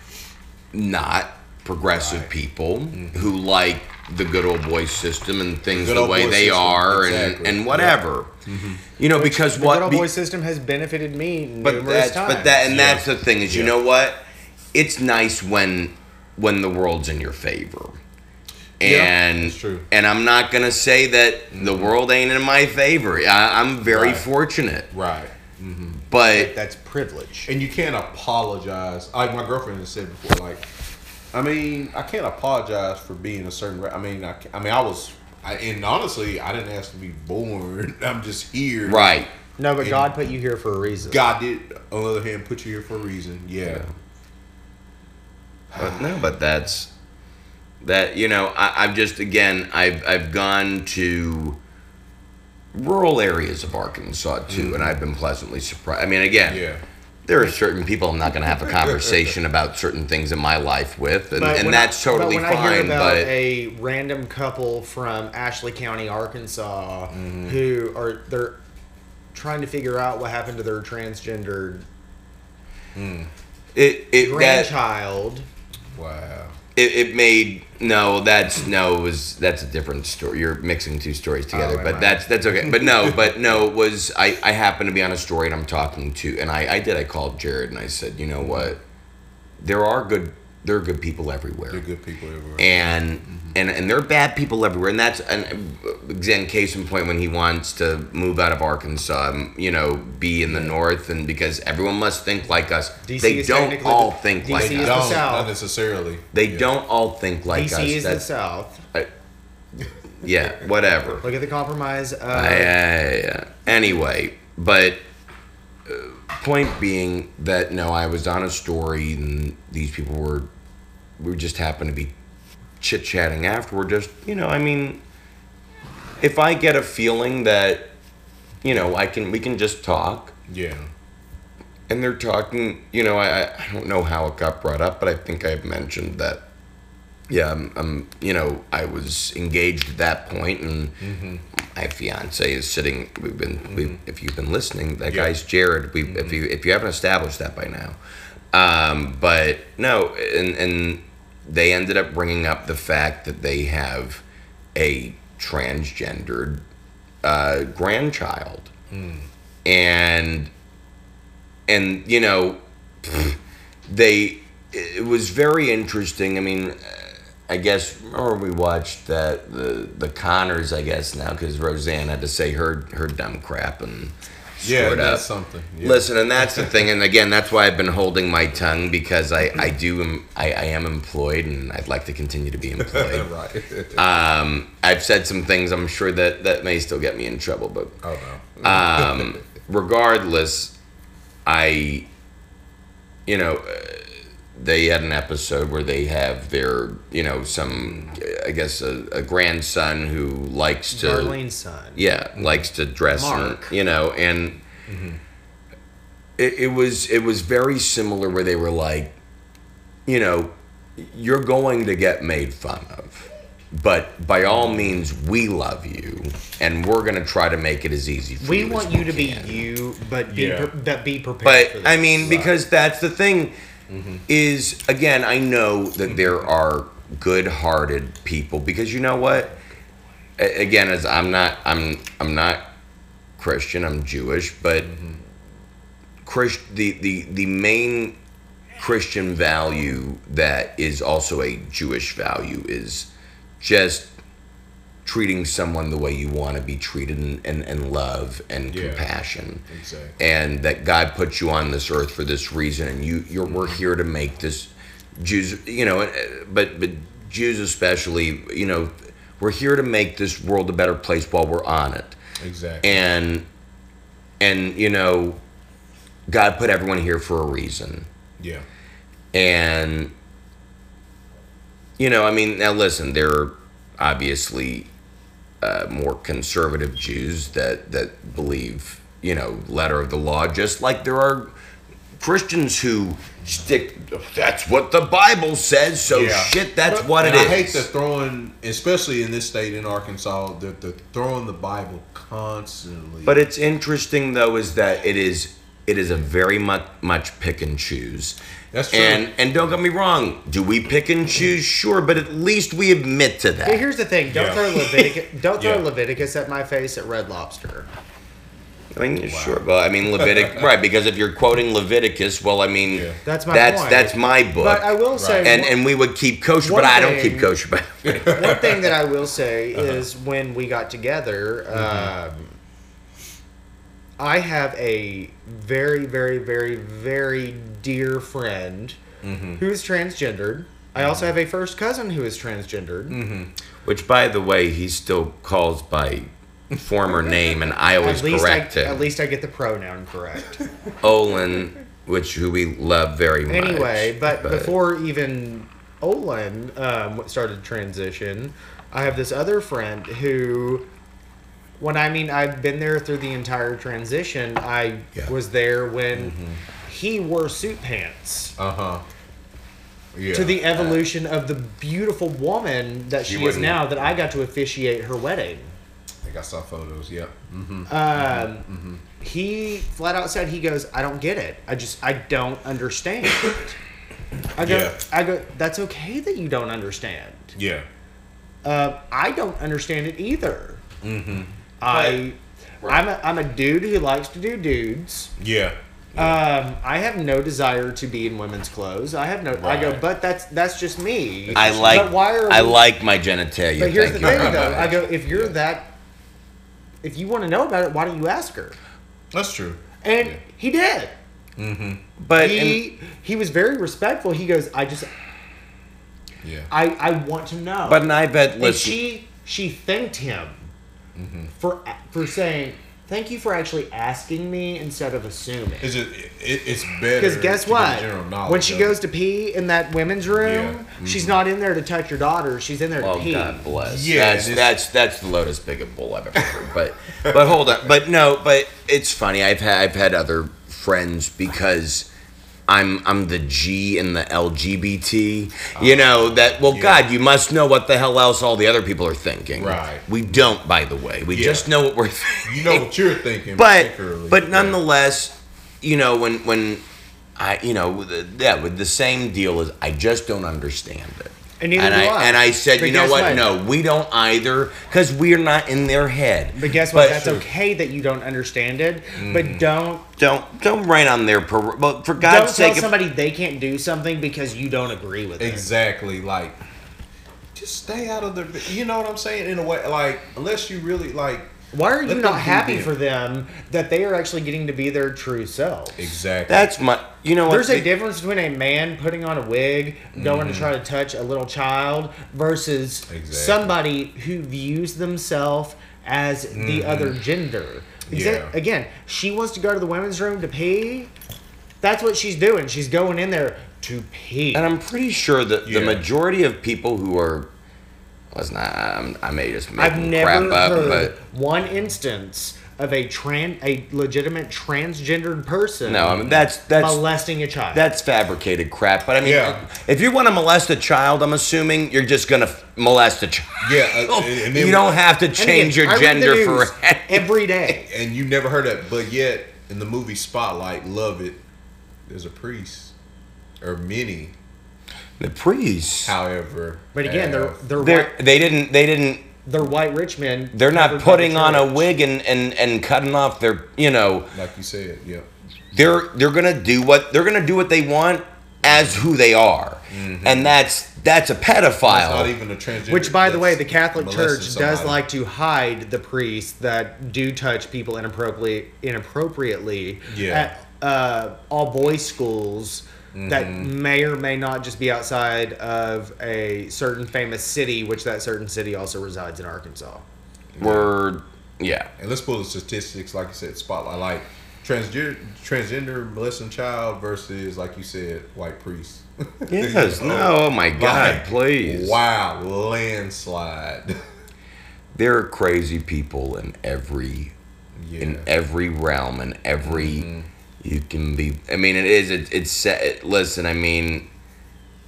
not progressive Right. people who like the good old boy system and things Good the way they system, are exactly. and, and whatever. You know, because the what good old be- boy system has benefited me but that's times. but that and Yeah. that's the thing is you Yeah. know what? It's nice when when the world's in your favor. Yeah, And that's true. and I'm not gonna say that the mm-hmm. world ain't in my favor. I, I'm very Right. fortunate, Right. Mm-hmm. but that's privilege. And you can't apologize. Like my girlfriend has said before, like, I mean, I can't apologize for being a certain. I mean, I, I mean, I was, I, and honestly, I didn't ask to be born. I'm just here. right. No, but And- God put you here for a reason. God did, on the other hand, put you here for a reason. Yeah. But no, but that's that you know I, I've just again I've I've gone to rural areas of Arkansas too, and I've been pleasantly surprised. I mean, again, Mm-hmm. Yeah. there are certain people I'm not going to have a conversation about certain things in my life with, and, and that's I, totally but when I hear fine. about But a random couple from Ashley County, Arkansas, who are they're trying to figure out what happened to their transgendered it it that, grandchild. Wow. it, it made no that's no it was that's a different story. You're mixing two stories together oh, am but I? that's that's okay. But no but no it was i i happened to be on a story and i'm talking to and i i did i called jared and i said you know what? There are good there are good people everywhere They're good people everywhere. and and and there are bad people everywhere and that's an again case in point when he wants to move out of arkansas um, you know be in the north and because everyone must think like us DC they is don't all the- think DC like is They us don't, South. not necessarily. they Yeah. don't all think like us DC is the That's- South. I- yeah, whatever. Look at the compromise. Uh, I, uh, anyway, but uh, point being that no, I was on a story and these people were we just happened to be chit chatting afterward. Just you know, I mean, if I get a feeling that you know I can we can just talk Yeah. and they're talking you know I, I- don't know how it got brought up but i think i've mentioned that yeah i'm, I'm you know i was engaged at that point and mm-hmm. my fiance is sitting we've been we mm-hmm. if you've been listening that Yeah. guy's jared we if mm-hmm. you if you haven't established that by now um, but no and and they ended up bringing up the fact that they have a transgendered uh, grandchild. And and you know they it was very interesting. I mean uh, i guess or we watched that the the connors i guess now because roseanne had to say her her dumb crap and Yeah, that's something. Yeah. Listen, and that's the thing, and again, that's why I've been holding my tongue because I, I do I, I am employed, and I'd like to continue to be employed. right. um, I've said some things I'm sure that that may still get me in trouble, but oh no. um, regardless, I, you know, uh, they had an episode where they have their, you know, some, I guess, a, a grandson who likes to, Darlene's son. yeah, likes to dress, and, Mark. you know, and it, it was it was very similar where they were like, you know, you're going to get made fun of, but by all means, we love you, and we're gonna try to make it as easy for We you. as want you to be you, but be Yeah. pre- but be prepared. But for this. I mean, because that's the thing. Mm-hmm. Is again, I know that there are good-hearted people because you know what? A- Again, as I'm not, I'm, I'm not Christian. I'm Jewish, but Mm-hmm. Christ, the, the, the main Christian value that is also a Jewish value is just treating someone the way you want to be treated and, and, and love and Yeah. compassion Exactly. and that God put you on this earth for this reason, and you you're we're here to make this Jews, you know, uh, but but Jews especially, you know, we're here to make this world a better place while we're on it, Exactly. and and you know, God put everyone here for a reason, yeah. and you know, I mean, now listen, there are obviously uh, more conservative Jews that that believe, you know, letter of the law, just like there are Christians who stick. That's what the Bible says, so Yeah. shit. That's But- what it and is. I hate the throwing, especially in this state in Arkansas, the, the throwing the Bible constantly. But it's interesting though, is that it is it is a very much much pick and choose. That's true. And and don't get me wrong, do we pick and choose? Sure, but at least we admit to that. But here's the thing: don't Yeah. throw Leviticus, don't throw Yeah. Leviticus at my face at Red Lobster. I mean, sure. Well, I mean, Leviticus, right? Because if you're quoting Leviticus, well, I mean, Yeah. That's my that's point. that's my book. But I will say, and one, and we would keep kosher, one but I don't keep kosher. But one thing that I will say Uh-huh. is when we got together, Mm-hmm. um, I have a very, very, very, very dear friend Mm-hmm. who is transgendered. I also have a first cousin who is transgendered. which, by the way, he still calls by former name, and I always correct I, him. at least I get the pronoun correct. Olin, which who we love very much. anyway, but, before even Olin um, started transition, I have this other friend who, when I mean I've been there through the entire transition, I Yeah. Mm-hmm. was there when he wore suit pants. uh huh. Yeah. To the evolution of the beautiful woman that she, She is now, that I got to officiate her wedding. I think I saw photos. Yeah. Mm-hmm. Um, He flat out said, "He goes, I don't get it. I just, I don't understand." I go, Yeah. I go. That's okay that you don't understand. Yeah. Uh, I don't understand it either. Mm-hmm. I, I'm a, I'm a dude who likes to do dudes. Yeah. Um, I have no desire to be in women's clothes. I have no. I go, but that's that's just me. I like But why are I we- like my genitalia. But here's thank the you thing, though. much. I go, if you're that, if you want to know about it, why don't you ask her? That's true. And Yeah. he did. Mm-hmm. But and- he he was very respectful. He goes, I just Yeah. I I want to know. but and I bet and listen. she she thanked him for for saying thank you for actually asking me instead of assuming. Is it, it? It's better. Because guess to what? Knowledge When she of goes to pee in that women's room, Yeah. she's not in there to touch your daughter. She's in there to Oh pee. God bless. Yeah, that's this- that's that's the Lotus Bigot bull I've ever heard. But but hold on. But no. But it's funny. I've had I've had other friends because I'm I'm the G in the LGBT. Oh, you know that. Well, Yeah. God, you must know what the hell else all the other people are thinking. Right. We don't, by the way. We Yeah. just know what we're thinking. you know what you're thinking, but particularly. but Yeah. nonetheless, you know when when I you know the, yeah with the same deal is I just don't understand it. And neither and do I, I. and I said, But you know what? what? No, we don't either, because we're not in their head. But guess what? But- That's okay that you don't understand it. Mm-hmm. But don't Don't don't rain on their per- But for don't God's tell sake, if- somebody they can't do something because you don't agree with it. exactly like just stay out of the. You know what I'm saying? In a way, like unless you really like Why are you Let not happy them. for them that they are actually getting to be their true selves? exactly. that's my. You know what? There's a the- difference between a man putting on a wig, going Mm-hmm. to try to touch a little child, versus Exactly. somebody who views themselves as the other gender. Exa- Mm-hmm. Yeah. Again, she wants to go to the women's room to pee. That's what she's doing. She's going in there to pee. And I'm pretty sure that Yeah. the majority of people who are, was not. I'm, I may just make I've crap never up, heard but one instance of a trans a legitimate transgendered person No, I mean that's that's molesting a child. that's fabricated crap. But I mean, Yeah. if you want to molest a child, I'm assuming you're just gonna f- molest a child. Yeah, uh, and- and you don't have to change again, your I read the gender for. every day. and you never heard that, but yet in the movie Spotlight, love it. There's a priest, or many, the priests. however. But again, they're they're They're, white, they didn't. They didn't. they're white rich men. They're not covered by the putting on a wig and, and, and cutting off their. You know, like you said, yeah. they're they're gonna do what they're gonna do what they want as who they are, and that's that's a It's not pedophile. even a transgender. Which, by the way, the Catholic molesting Church does like to hide the priests that do touch people inappropriately, inappropriately Yeah. at uh, all boys schools that Mm-hmm. may or may not just be outside of a certain famous city, which that certain city also resides in Arkansas. We're yeah. And let's pull the statistics, like you said, spotlight, like transgender, transgender molesting child versus, like you said, white priest. Yes. No. Oh my God. Like, Please. Wow, landslide. There are crazy people in every yeah. in every realm in every Mm-hmm. You can be i mean it is it, it's set listen i mean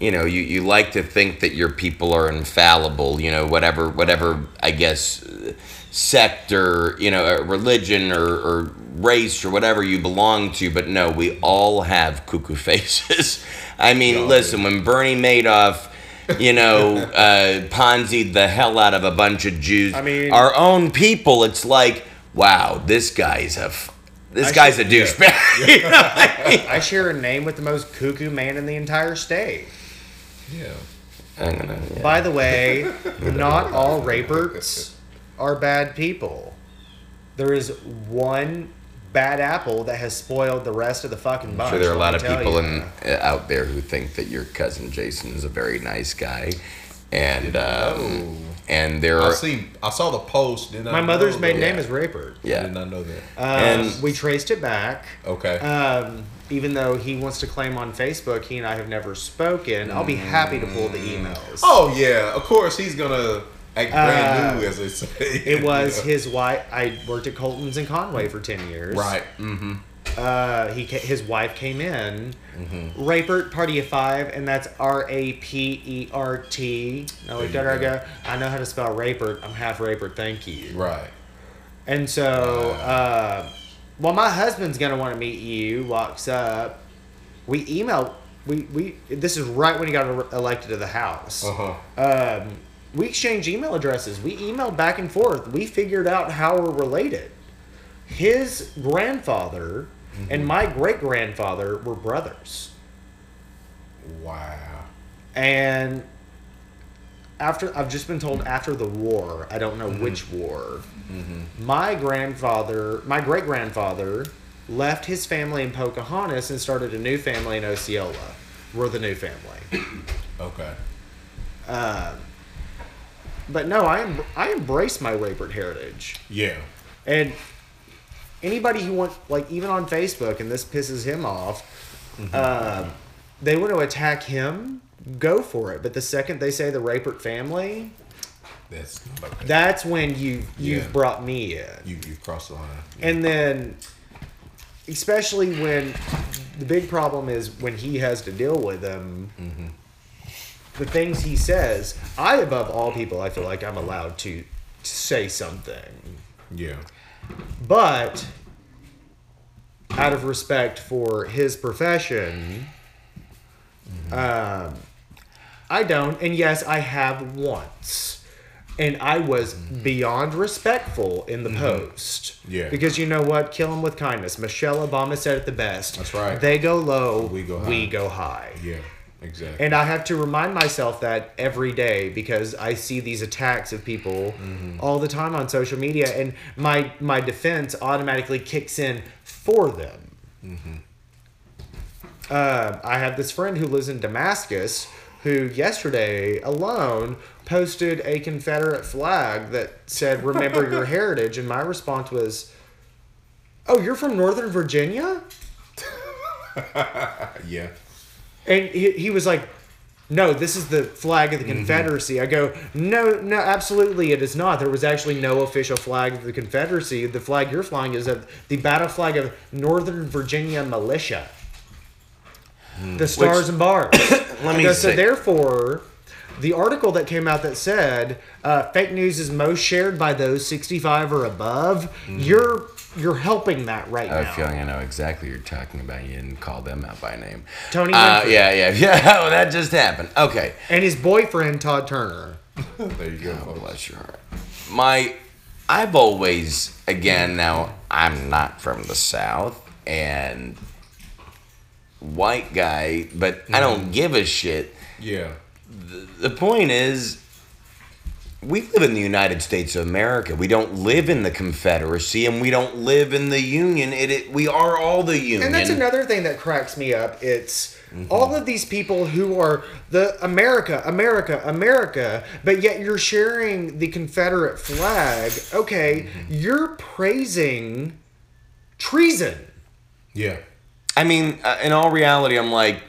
you know you, you like to think that your people are infallible you know whatever whatever i guess uh, sect or you know religion or, or race or whatever you belong to but no we all have cuckoo faces i mean listen when bernie madoff you know, uh, Ponzi'd the hell out of a bunch of Jews. I mean- our own people. It's like, wow, this guy's a, f- this I guy's a should- douchebag. You know I mean? I share a name with the most cuckoo man in the entire state. yeah. Gonna- yeah. By the way, not all raperts are bad people. There is one bad apple that has spoiled the rest of the fucking bunch. I'm sure there are a lot of people in uh, out there who think that your cousin Jason is a very nice guy, and um, and there are. I are seen. I saw the post. Did My mother's maiden Yeah. name is Rapert. I yeah. did not know that. Um, And- we traced it back. Okay. Um, even though he wants to claim on Facebook, he and I have never spoken. I'll be happy to pull the emails. oh yeah, of course he's gonna act brand Uh, new, as they say. It was Yeah. his wife. I worked at Colton's in Conway for ten years. right. Mm-hmm. Uh, he his wife came in, Mm-hmm. Rapert Party of Five, and that's R A P E R T. I looked at her. I There you go, I know how to spell Rapert. I'm half Rapert. Thank you. Right. And so, uh, well, my husband's gonna want to meet you. Walks up. We email. We we. This is right when he got e- elected to the House. Uh huh. Um, we exchanged email addresses. We emailed back and forth. We figured out how we're related. His grandfather Mm-hmm. and my great grandfather were brothers. Wow. And after I've just been told after the war, I don't know mm-hmm. which war. Mm-hmm. My grandfather, my great grandfather, left his family in Pocahontas and started a new family in Osceola. We're the new family. Okay. Um, but no, I em- I embrace my Rapert heritage, Yeah. and anybody who wants, like, even on Facebook, and this pisses him off, um, they want to attack him. Go for it. But the second they say the Rapert family, That's okay. that's when you you've Yeah. brought me in. you you've crossed the line. And then, especially when the big problem is when he has to deal with them, the things he says, I, above all people, I feel like I'm allowed to say something. Yeah. But, out of respect for his profession, um, I don't. And yes, I have once. And I was beyond respectful in the post. Yeah. Because you know what? Kill him with kindness. Michelle Obama said it the best. That's right. They go low, We go high. We go high. Yeah. Exactly. And I have to remind myself that every day because I see these attacks of people all the time on social media, and my my defense automatically kicks in for them. Uh, I have this friend who lives in Damascus who yesterday alone posted a Confederate flag that said "Remember your heritage," and my response was, "Oh, you're from Northern Virginia." yeah. And he, he was like, no, this is the flag of the Mm-hmm. Confederacy. I go, no, no, absolutely, it is not. There was actually no official flag of the Confederacy. The flag you're flying is of the battle flag of Northern Virginia Militia. The stars and bars. Hmm. Let me go, so therefore, the article that came out that said uh, fake news is most shared by those 65 or above. You're you're helping that right Mm-hmm. I have now. a feeling I know exactly what you're talking about. You didn't call them out by name. Tony Uh, yeah, yeah, yeah. Oh, that just happened. Okay. And his boyfriend Todd Turner. There you go. Oh, folks. bless your heart. My, I've always, again, now I'm not from the South and white guy, but I don't give a shit. Yeah. The point is, we live in the United States of America. We don't live in the Confederacy, and we don't live in the Union. It, it we are all the Union. And that's another thing that cracks me up. It's Mm-hmm. all of these people who are the America, America, America, but yet you're sharing the Confederate flag. Okay, Mm-hmm. you're praising treason. Yeah. I mean, uh, in all reality, I'm like,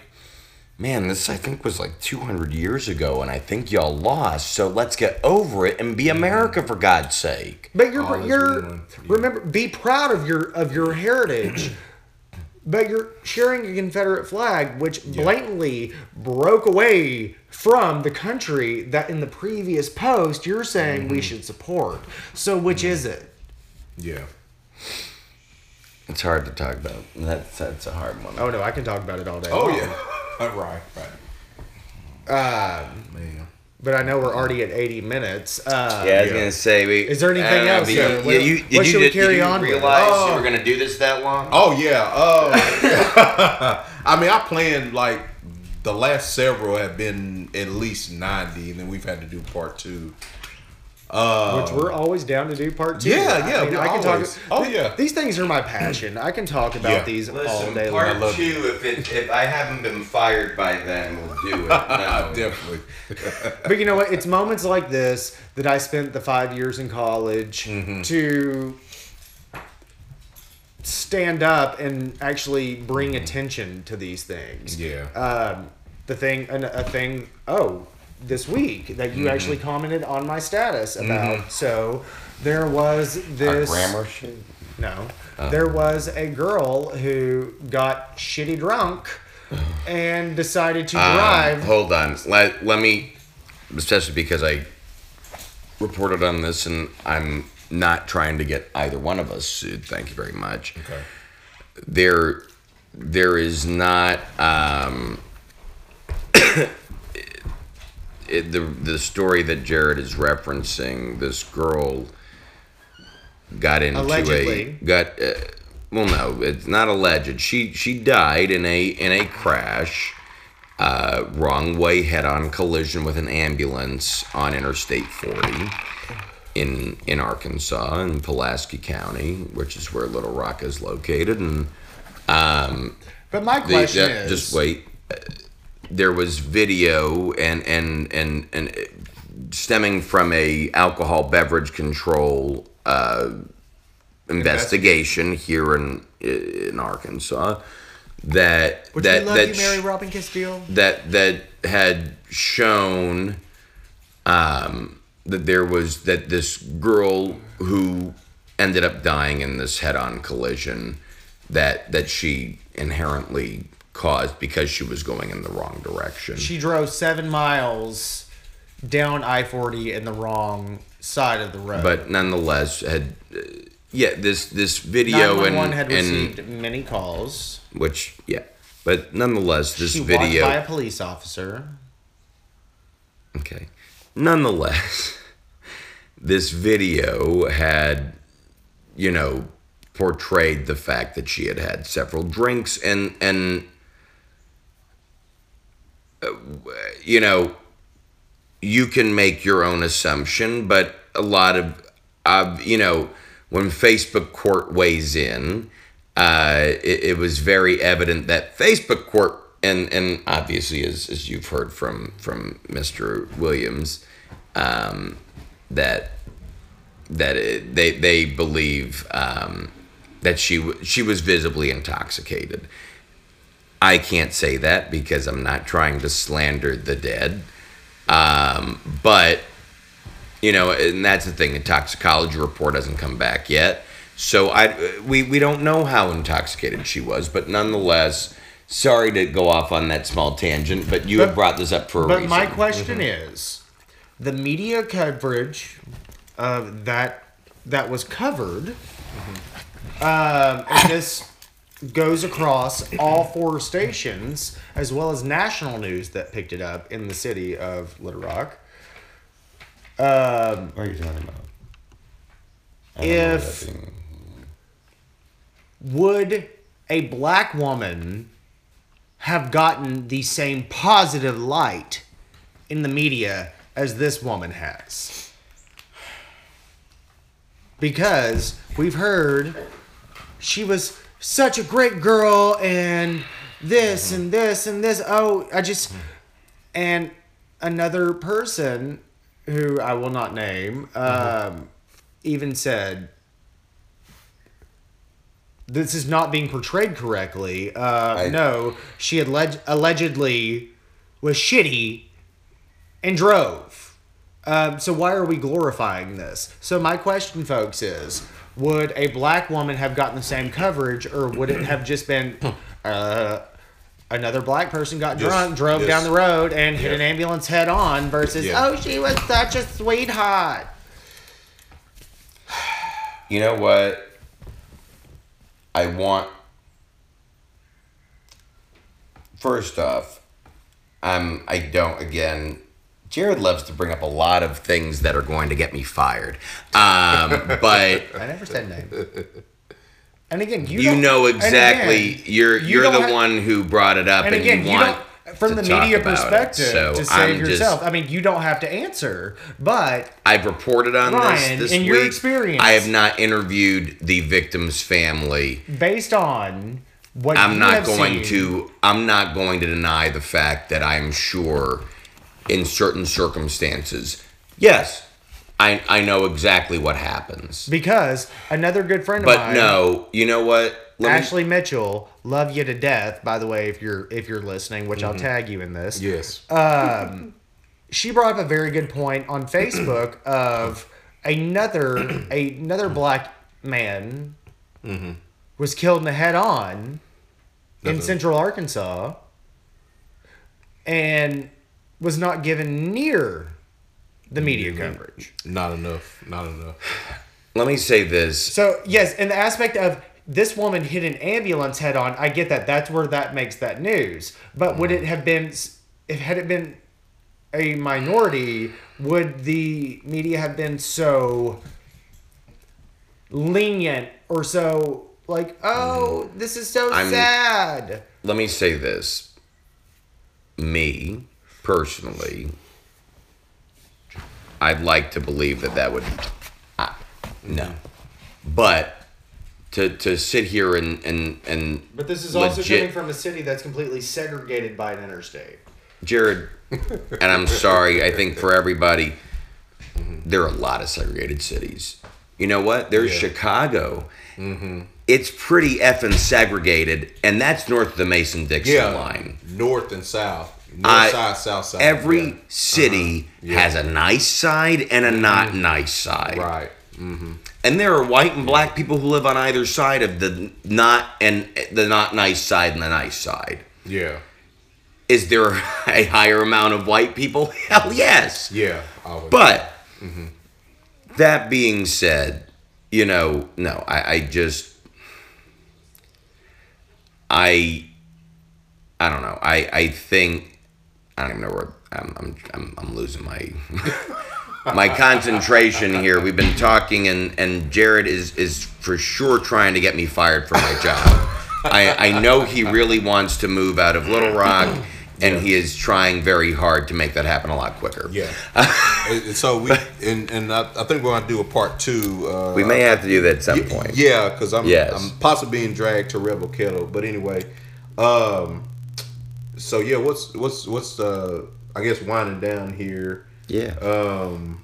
man, this I think was like 200 years ago, and I think y'all lost. So let's get over it and be America for God's sake. But you're All is you're remember be proud of your of your heritage. But you're sharing a Confederate flag, which blatantly broke away from the country that in the previous post you're saying Mm-hmm. we should support. So which is it? Yeah. It's hard to talk about. That's that's a hard one. Oh no, I can talk about it all day. Oh long. yeah. Right. Right. Um, Man. but I know we're already at 80 minutes. Uh, yeah, I was yeah. gonna say. We, Is there anything I know, else, but? You, What- you, what you, should we carry on with? realize Oh. you were gonna do this that long? Oh yeah. Uh, I mean, I planned like the last several have been at least ninety, and then we've had to do part two. Uh, Which we're always down to do part two. Yeah, yeah, we I can always- talk. oh, th- yeah. These things are my passion. I can talk about Yeah. these all Listen, day part long. two. If it, if I haven't been fired by then, we'll do it. No. definitely. But you know what? It's moments like this that I spent the five years in college Mm-hmm. to stand up and actually bring attention to these things. Mm-hmm. Yeah. Um, the thing, an- a thing. Oh, this week that Mm-hmm. you actually commented on my status about. So there was this grammar shit. No. There was a girl who got shitty drunk and decided to Um, drive. hold on. Let, let me, especially because I reported on this and I'm not trying to get either one of us sued. Thank you very much. Okay. There, there is not. Um, it, the the story that Jared is referencing, this girl got into Allegedly. a got. Uh, well, no, it's not alleged. She she died in a in a crash, uh, wrong way head on collision with an ambulance on Interstate 40 in in Arkansas in Pulaski County, which is where Little Rock is located, and um, but my the- question that- is just wait. There was video and and and and stemming from a alcohol beverage control uh, investigation here in in Arkansas that Would that that you, Mary sh- Robin Castile? that that had shown um, that there was that this girl who ended up dying in this head-on collision that that she inherently caused because she was going in the wrong direction. She drove seven miles down I 40 in the wrong side of the road. but nonetheless had uh, yeah this this video and, 911 had and received many calls. which yeah but nonetheless this she video by a police officer. Okay. Nonetheless, this video had, you know, portrayed the fact that she had had several drinks and and you know, you can make your own assumption, but a lot of, of you know, when Facebook court weighs in, uh, it, it was very evident that Facebook court, and and obviously as, as you've heard from from Mr. Williams, um, that that it, they they believe um, that she she was visibly intoxicated. I can't say that because I'm not trying to slander the dead. Um, but you know, and that's the thing. The toxicology report hasn't come back yet, so I we we don't know how intoxicated she was. But nonetheless, sorry to go off on that small tangent, but you have But- brought this up for a But reason. my question is, the media coverage of that that was covered, um, and this goes across all four stations as well as national news that picked it up in the city of Little Rock. Um, What are you talking about? I don't know If- would a black woman have gotten the same positive light in the media as this woman has? Because we've heard she was such a great girl and this and this and this. Oh, I just. And another person who I will not name um, even said this is not being portrayed correctly. Uh, I- no, she had leg- allegedly was shitty and drove. Um, so why are we glorifying this? So my question, folks, is: Would a black woman have gotten the same coverage, or would it have just been uh, another black person got Yes, drunk, drove yes. down the road, and hit Yeah. an ambulance head on, versus Yeah. oh, she was such a sweetheart. You know what? I want. First off, I'm. I don't. Again, Jared loves to bring up a lot of things that are going to get me fired. Um, but I never said name. And again, you, you know exactly. again, you're you you're the have- one who brought it up, And and, again, you want from the media about it. perspective, So to save I'm just- yourself. I mean, you don't have to answer, but I've reported on Ryan, this this in week. your experience- I have not interviewed the victim's family. based on what I'm you not going seen, to I'm not going to deny the fact that I'm sure in certain circumstances, yes, I I know exactly what happens. because another good friend of mine. But no, you know what? Let me- Ashley Mitchell, love you to death. By the way, if you're if you're listening, which I'll mm-hmm. tag you in this. Yes. Um, she brought up a very good point on Facebook of another another black man mm-hmm. was killed in the head on in Central Arkansas and was not given near the media mm-hmm. coverage. not enough. Not enough. let me say this. So yes, in the aspect of this woman hit an ambulance head on, I get that. That's where that makes that news. But would it mm-hmm. have been if had it been a minority, would the media have been so lenient or so like, oh, mm-hmm. this is so I'm- sad? Let me say this. Me personally, I'd like to believe that that would ah, no. But to to sit here and and and But this is also legit- coming from a city that's completely segregated by an interstate. Jared, and I'm sorry, I think for everybody, there are a lot of segregated cities. You know what? There's. Chicago. It's pretty effing segregated, and that's north of the Mason Dixon line. North and south. North side, south side. Every Yeah. city uh-huh. Yeah. has a nice side and a not mm-hmm. nice side. Right. Mm-hmm. And there are white and black people who live on either side of the not and the not nice side and the nice side. Yeah. Is there a higher amount of white people? Hell yes. Yeah. But mm-hmm. that being said, you know, no, I, I just I I don't know. I I think I don't even know where I'm I'm I'm, I'm losing my my concentration here. We've been talking and and Jared is is for sure trying to get me fired from my job. I I know he really wants to move out of Little Rock and he is trying very hard to make that happen a lot quicker. yeah. So we and and I, I think we're gonna do a part two. Uh, We may have to do that at some Y- point. Yeah, because I'm Yes. I'm possibly being dragged to Rebel Kettle. But anyway, um, so yeah, what's what's what's uh I guess winding down here. Yeah. Um,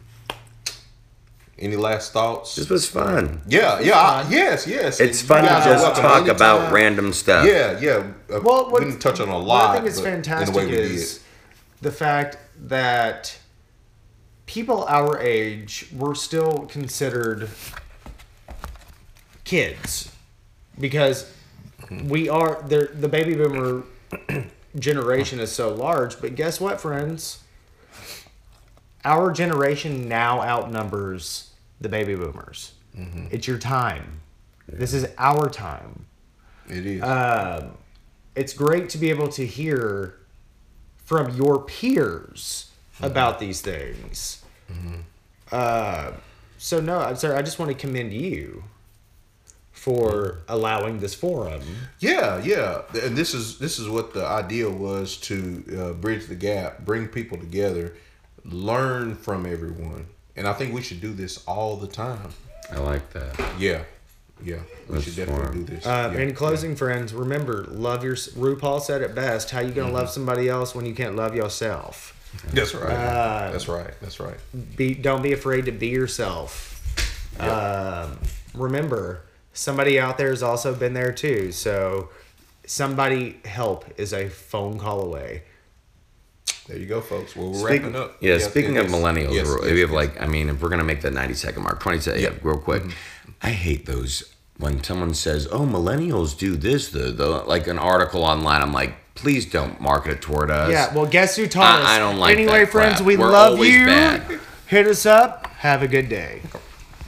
Any last thoughts? This was fun. yeah, yeah, I- yes, yes. It's And fun to just talk about anytime. random stuff. Yeah, yeah. Uh, Well, we what, didn't touch on a what lot. I think is but in fantastic the is the fact that people our age were still considered kids because we are the the baby boomer generation is so large. But guess what, friends? Our generation now outnumbers the baby boomers. It's your time. This is our time It is. um, it's great to be able to hear from your peers about these things. Uh, so no, I'm sorry. I just want to commend you for allowing this forum. Yeah, yeah, and this is this is what the idea was to uh, bridge the gap, bring people together, learn from everyone, and I think we should do this all the time. I like that. Yeah, yeah, we That's should definitely smart. do this. Uh, yeah. in closing, friends, remember love your. RuPaul said it best. How you gonna love somebody else when you can't love yourself? that's right. uh, that's right. That's right. be don't be afraid to be yourself. Um, remember, somebody out there has also been there too. So, somebody help is a phone call away. There you go, folks. Well, we're Speak- wrapping up. Yeah, Yes, speaking yes, of millennials, yes, yes, we have yes. like, I mean, if we're gonna make that ninety second mark, twenty seconds, yeah, Yeah. real quick. Mm-hmm. I hate those when someone says, "Oh, millennials do this," the, the like an article online. I'm like, please don't market it toward us. Yeah, well, guess who taught I- us? I don't like Anyway, that friends, crap. we We're love you. bad. Hit us up. Have a good day.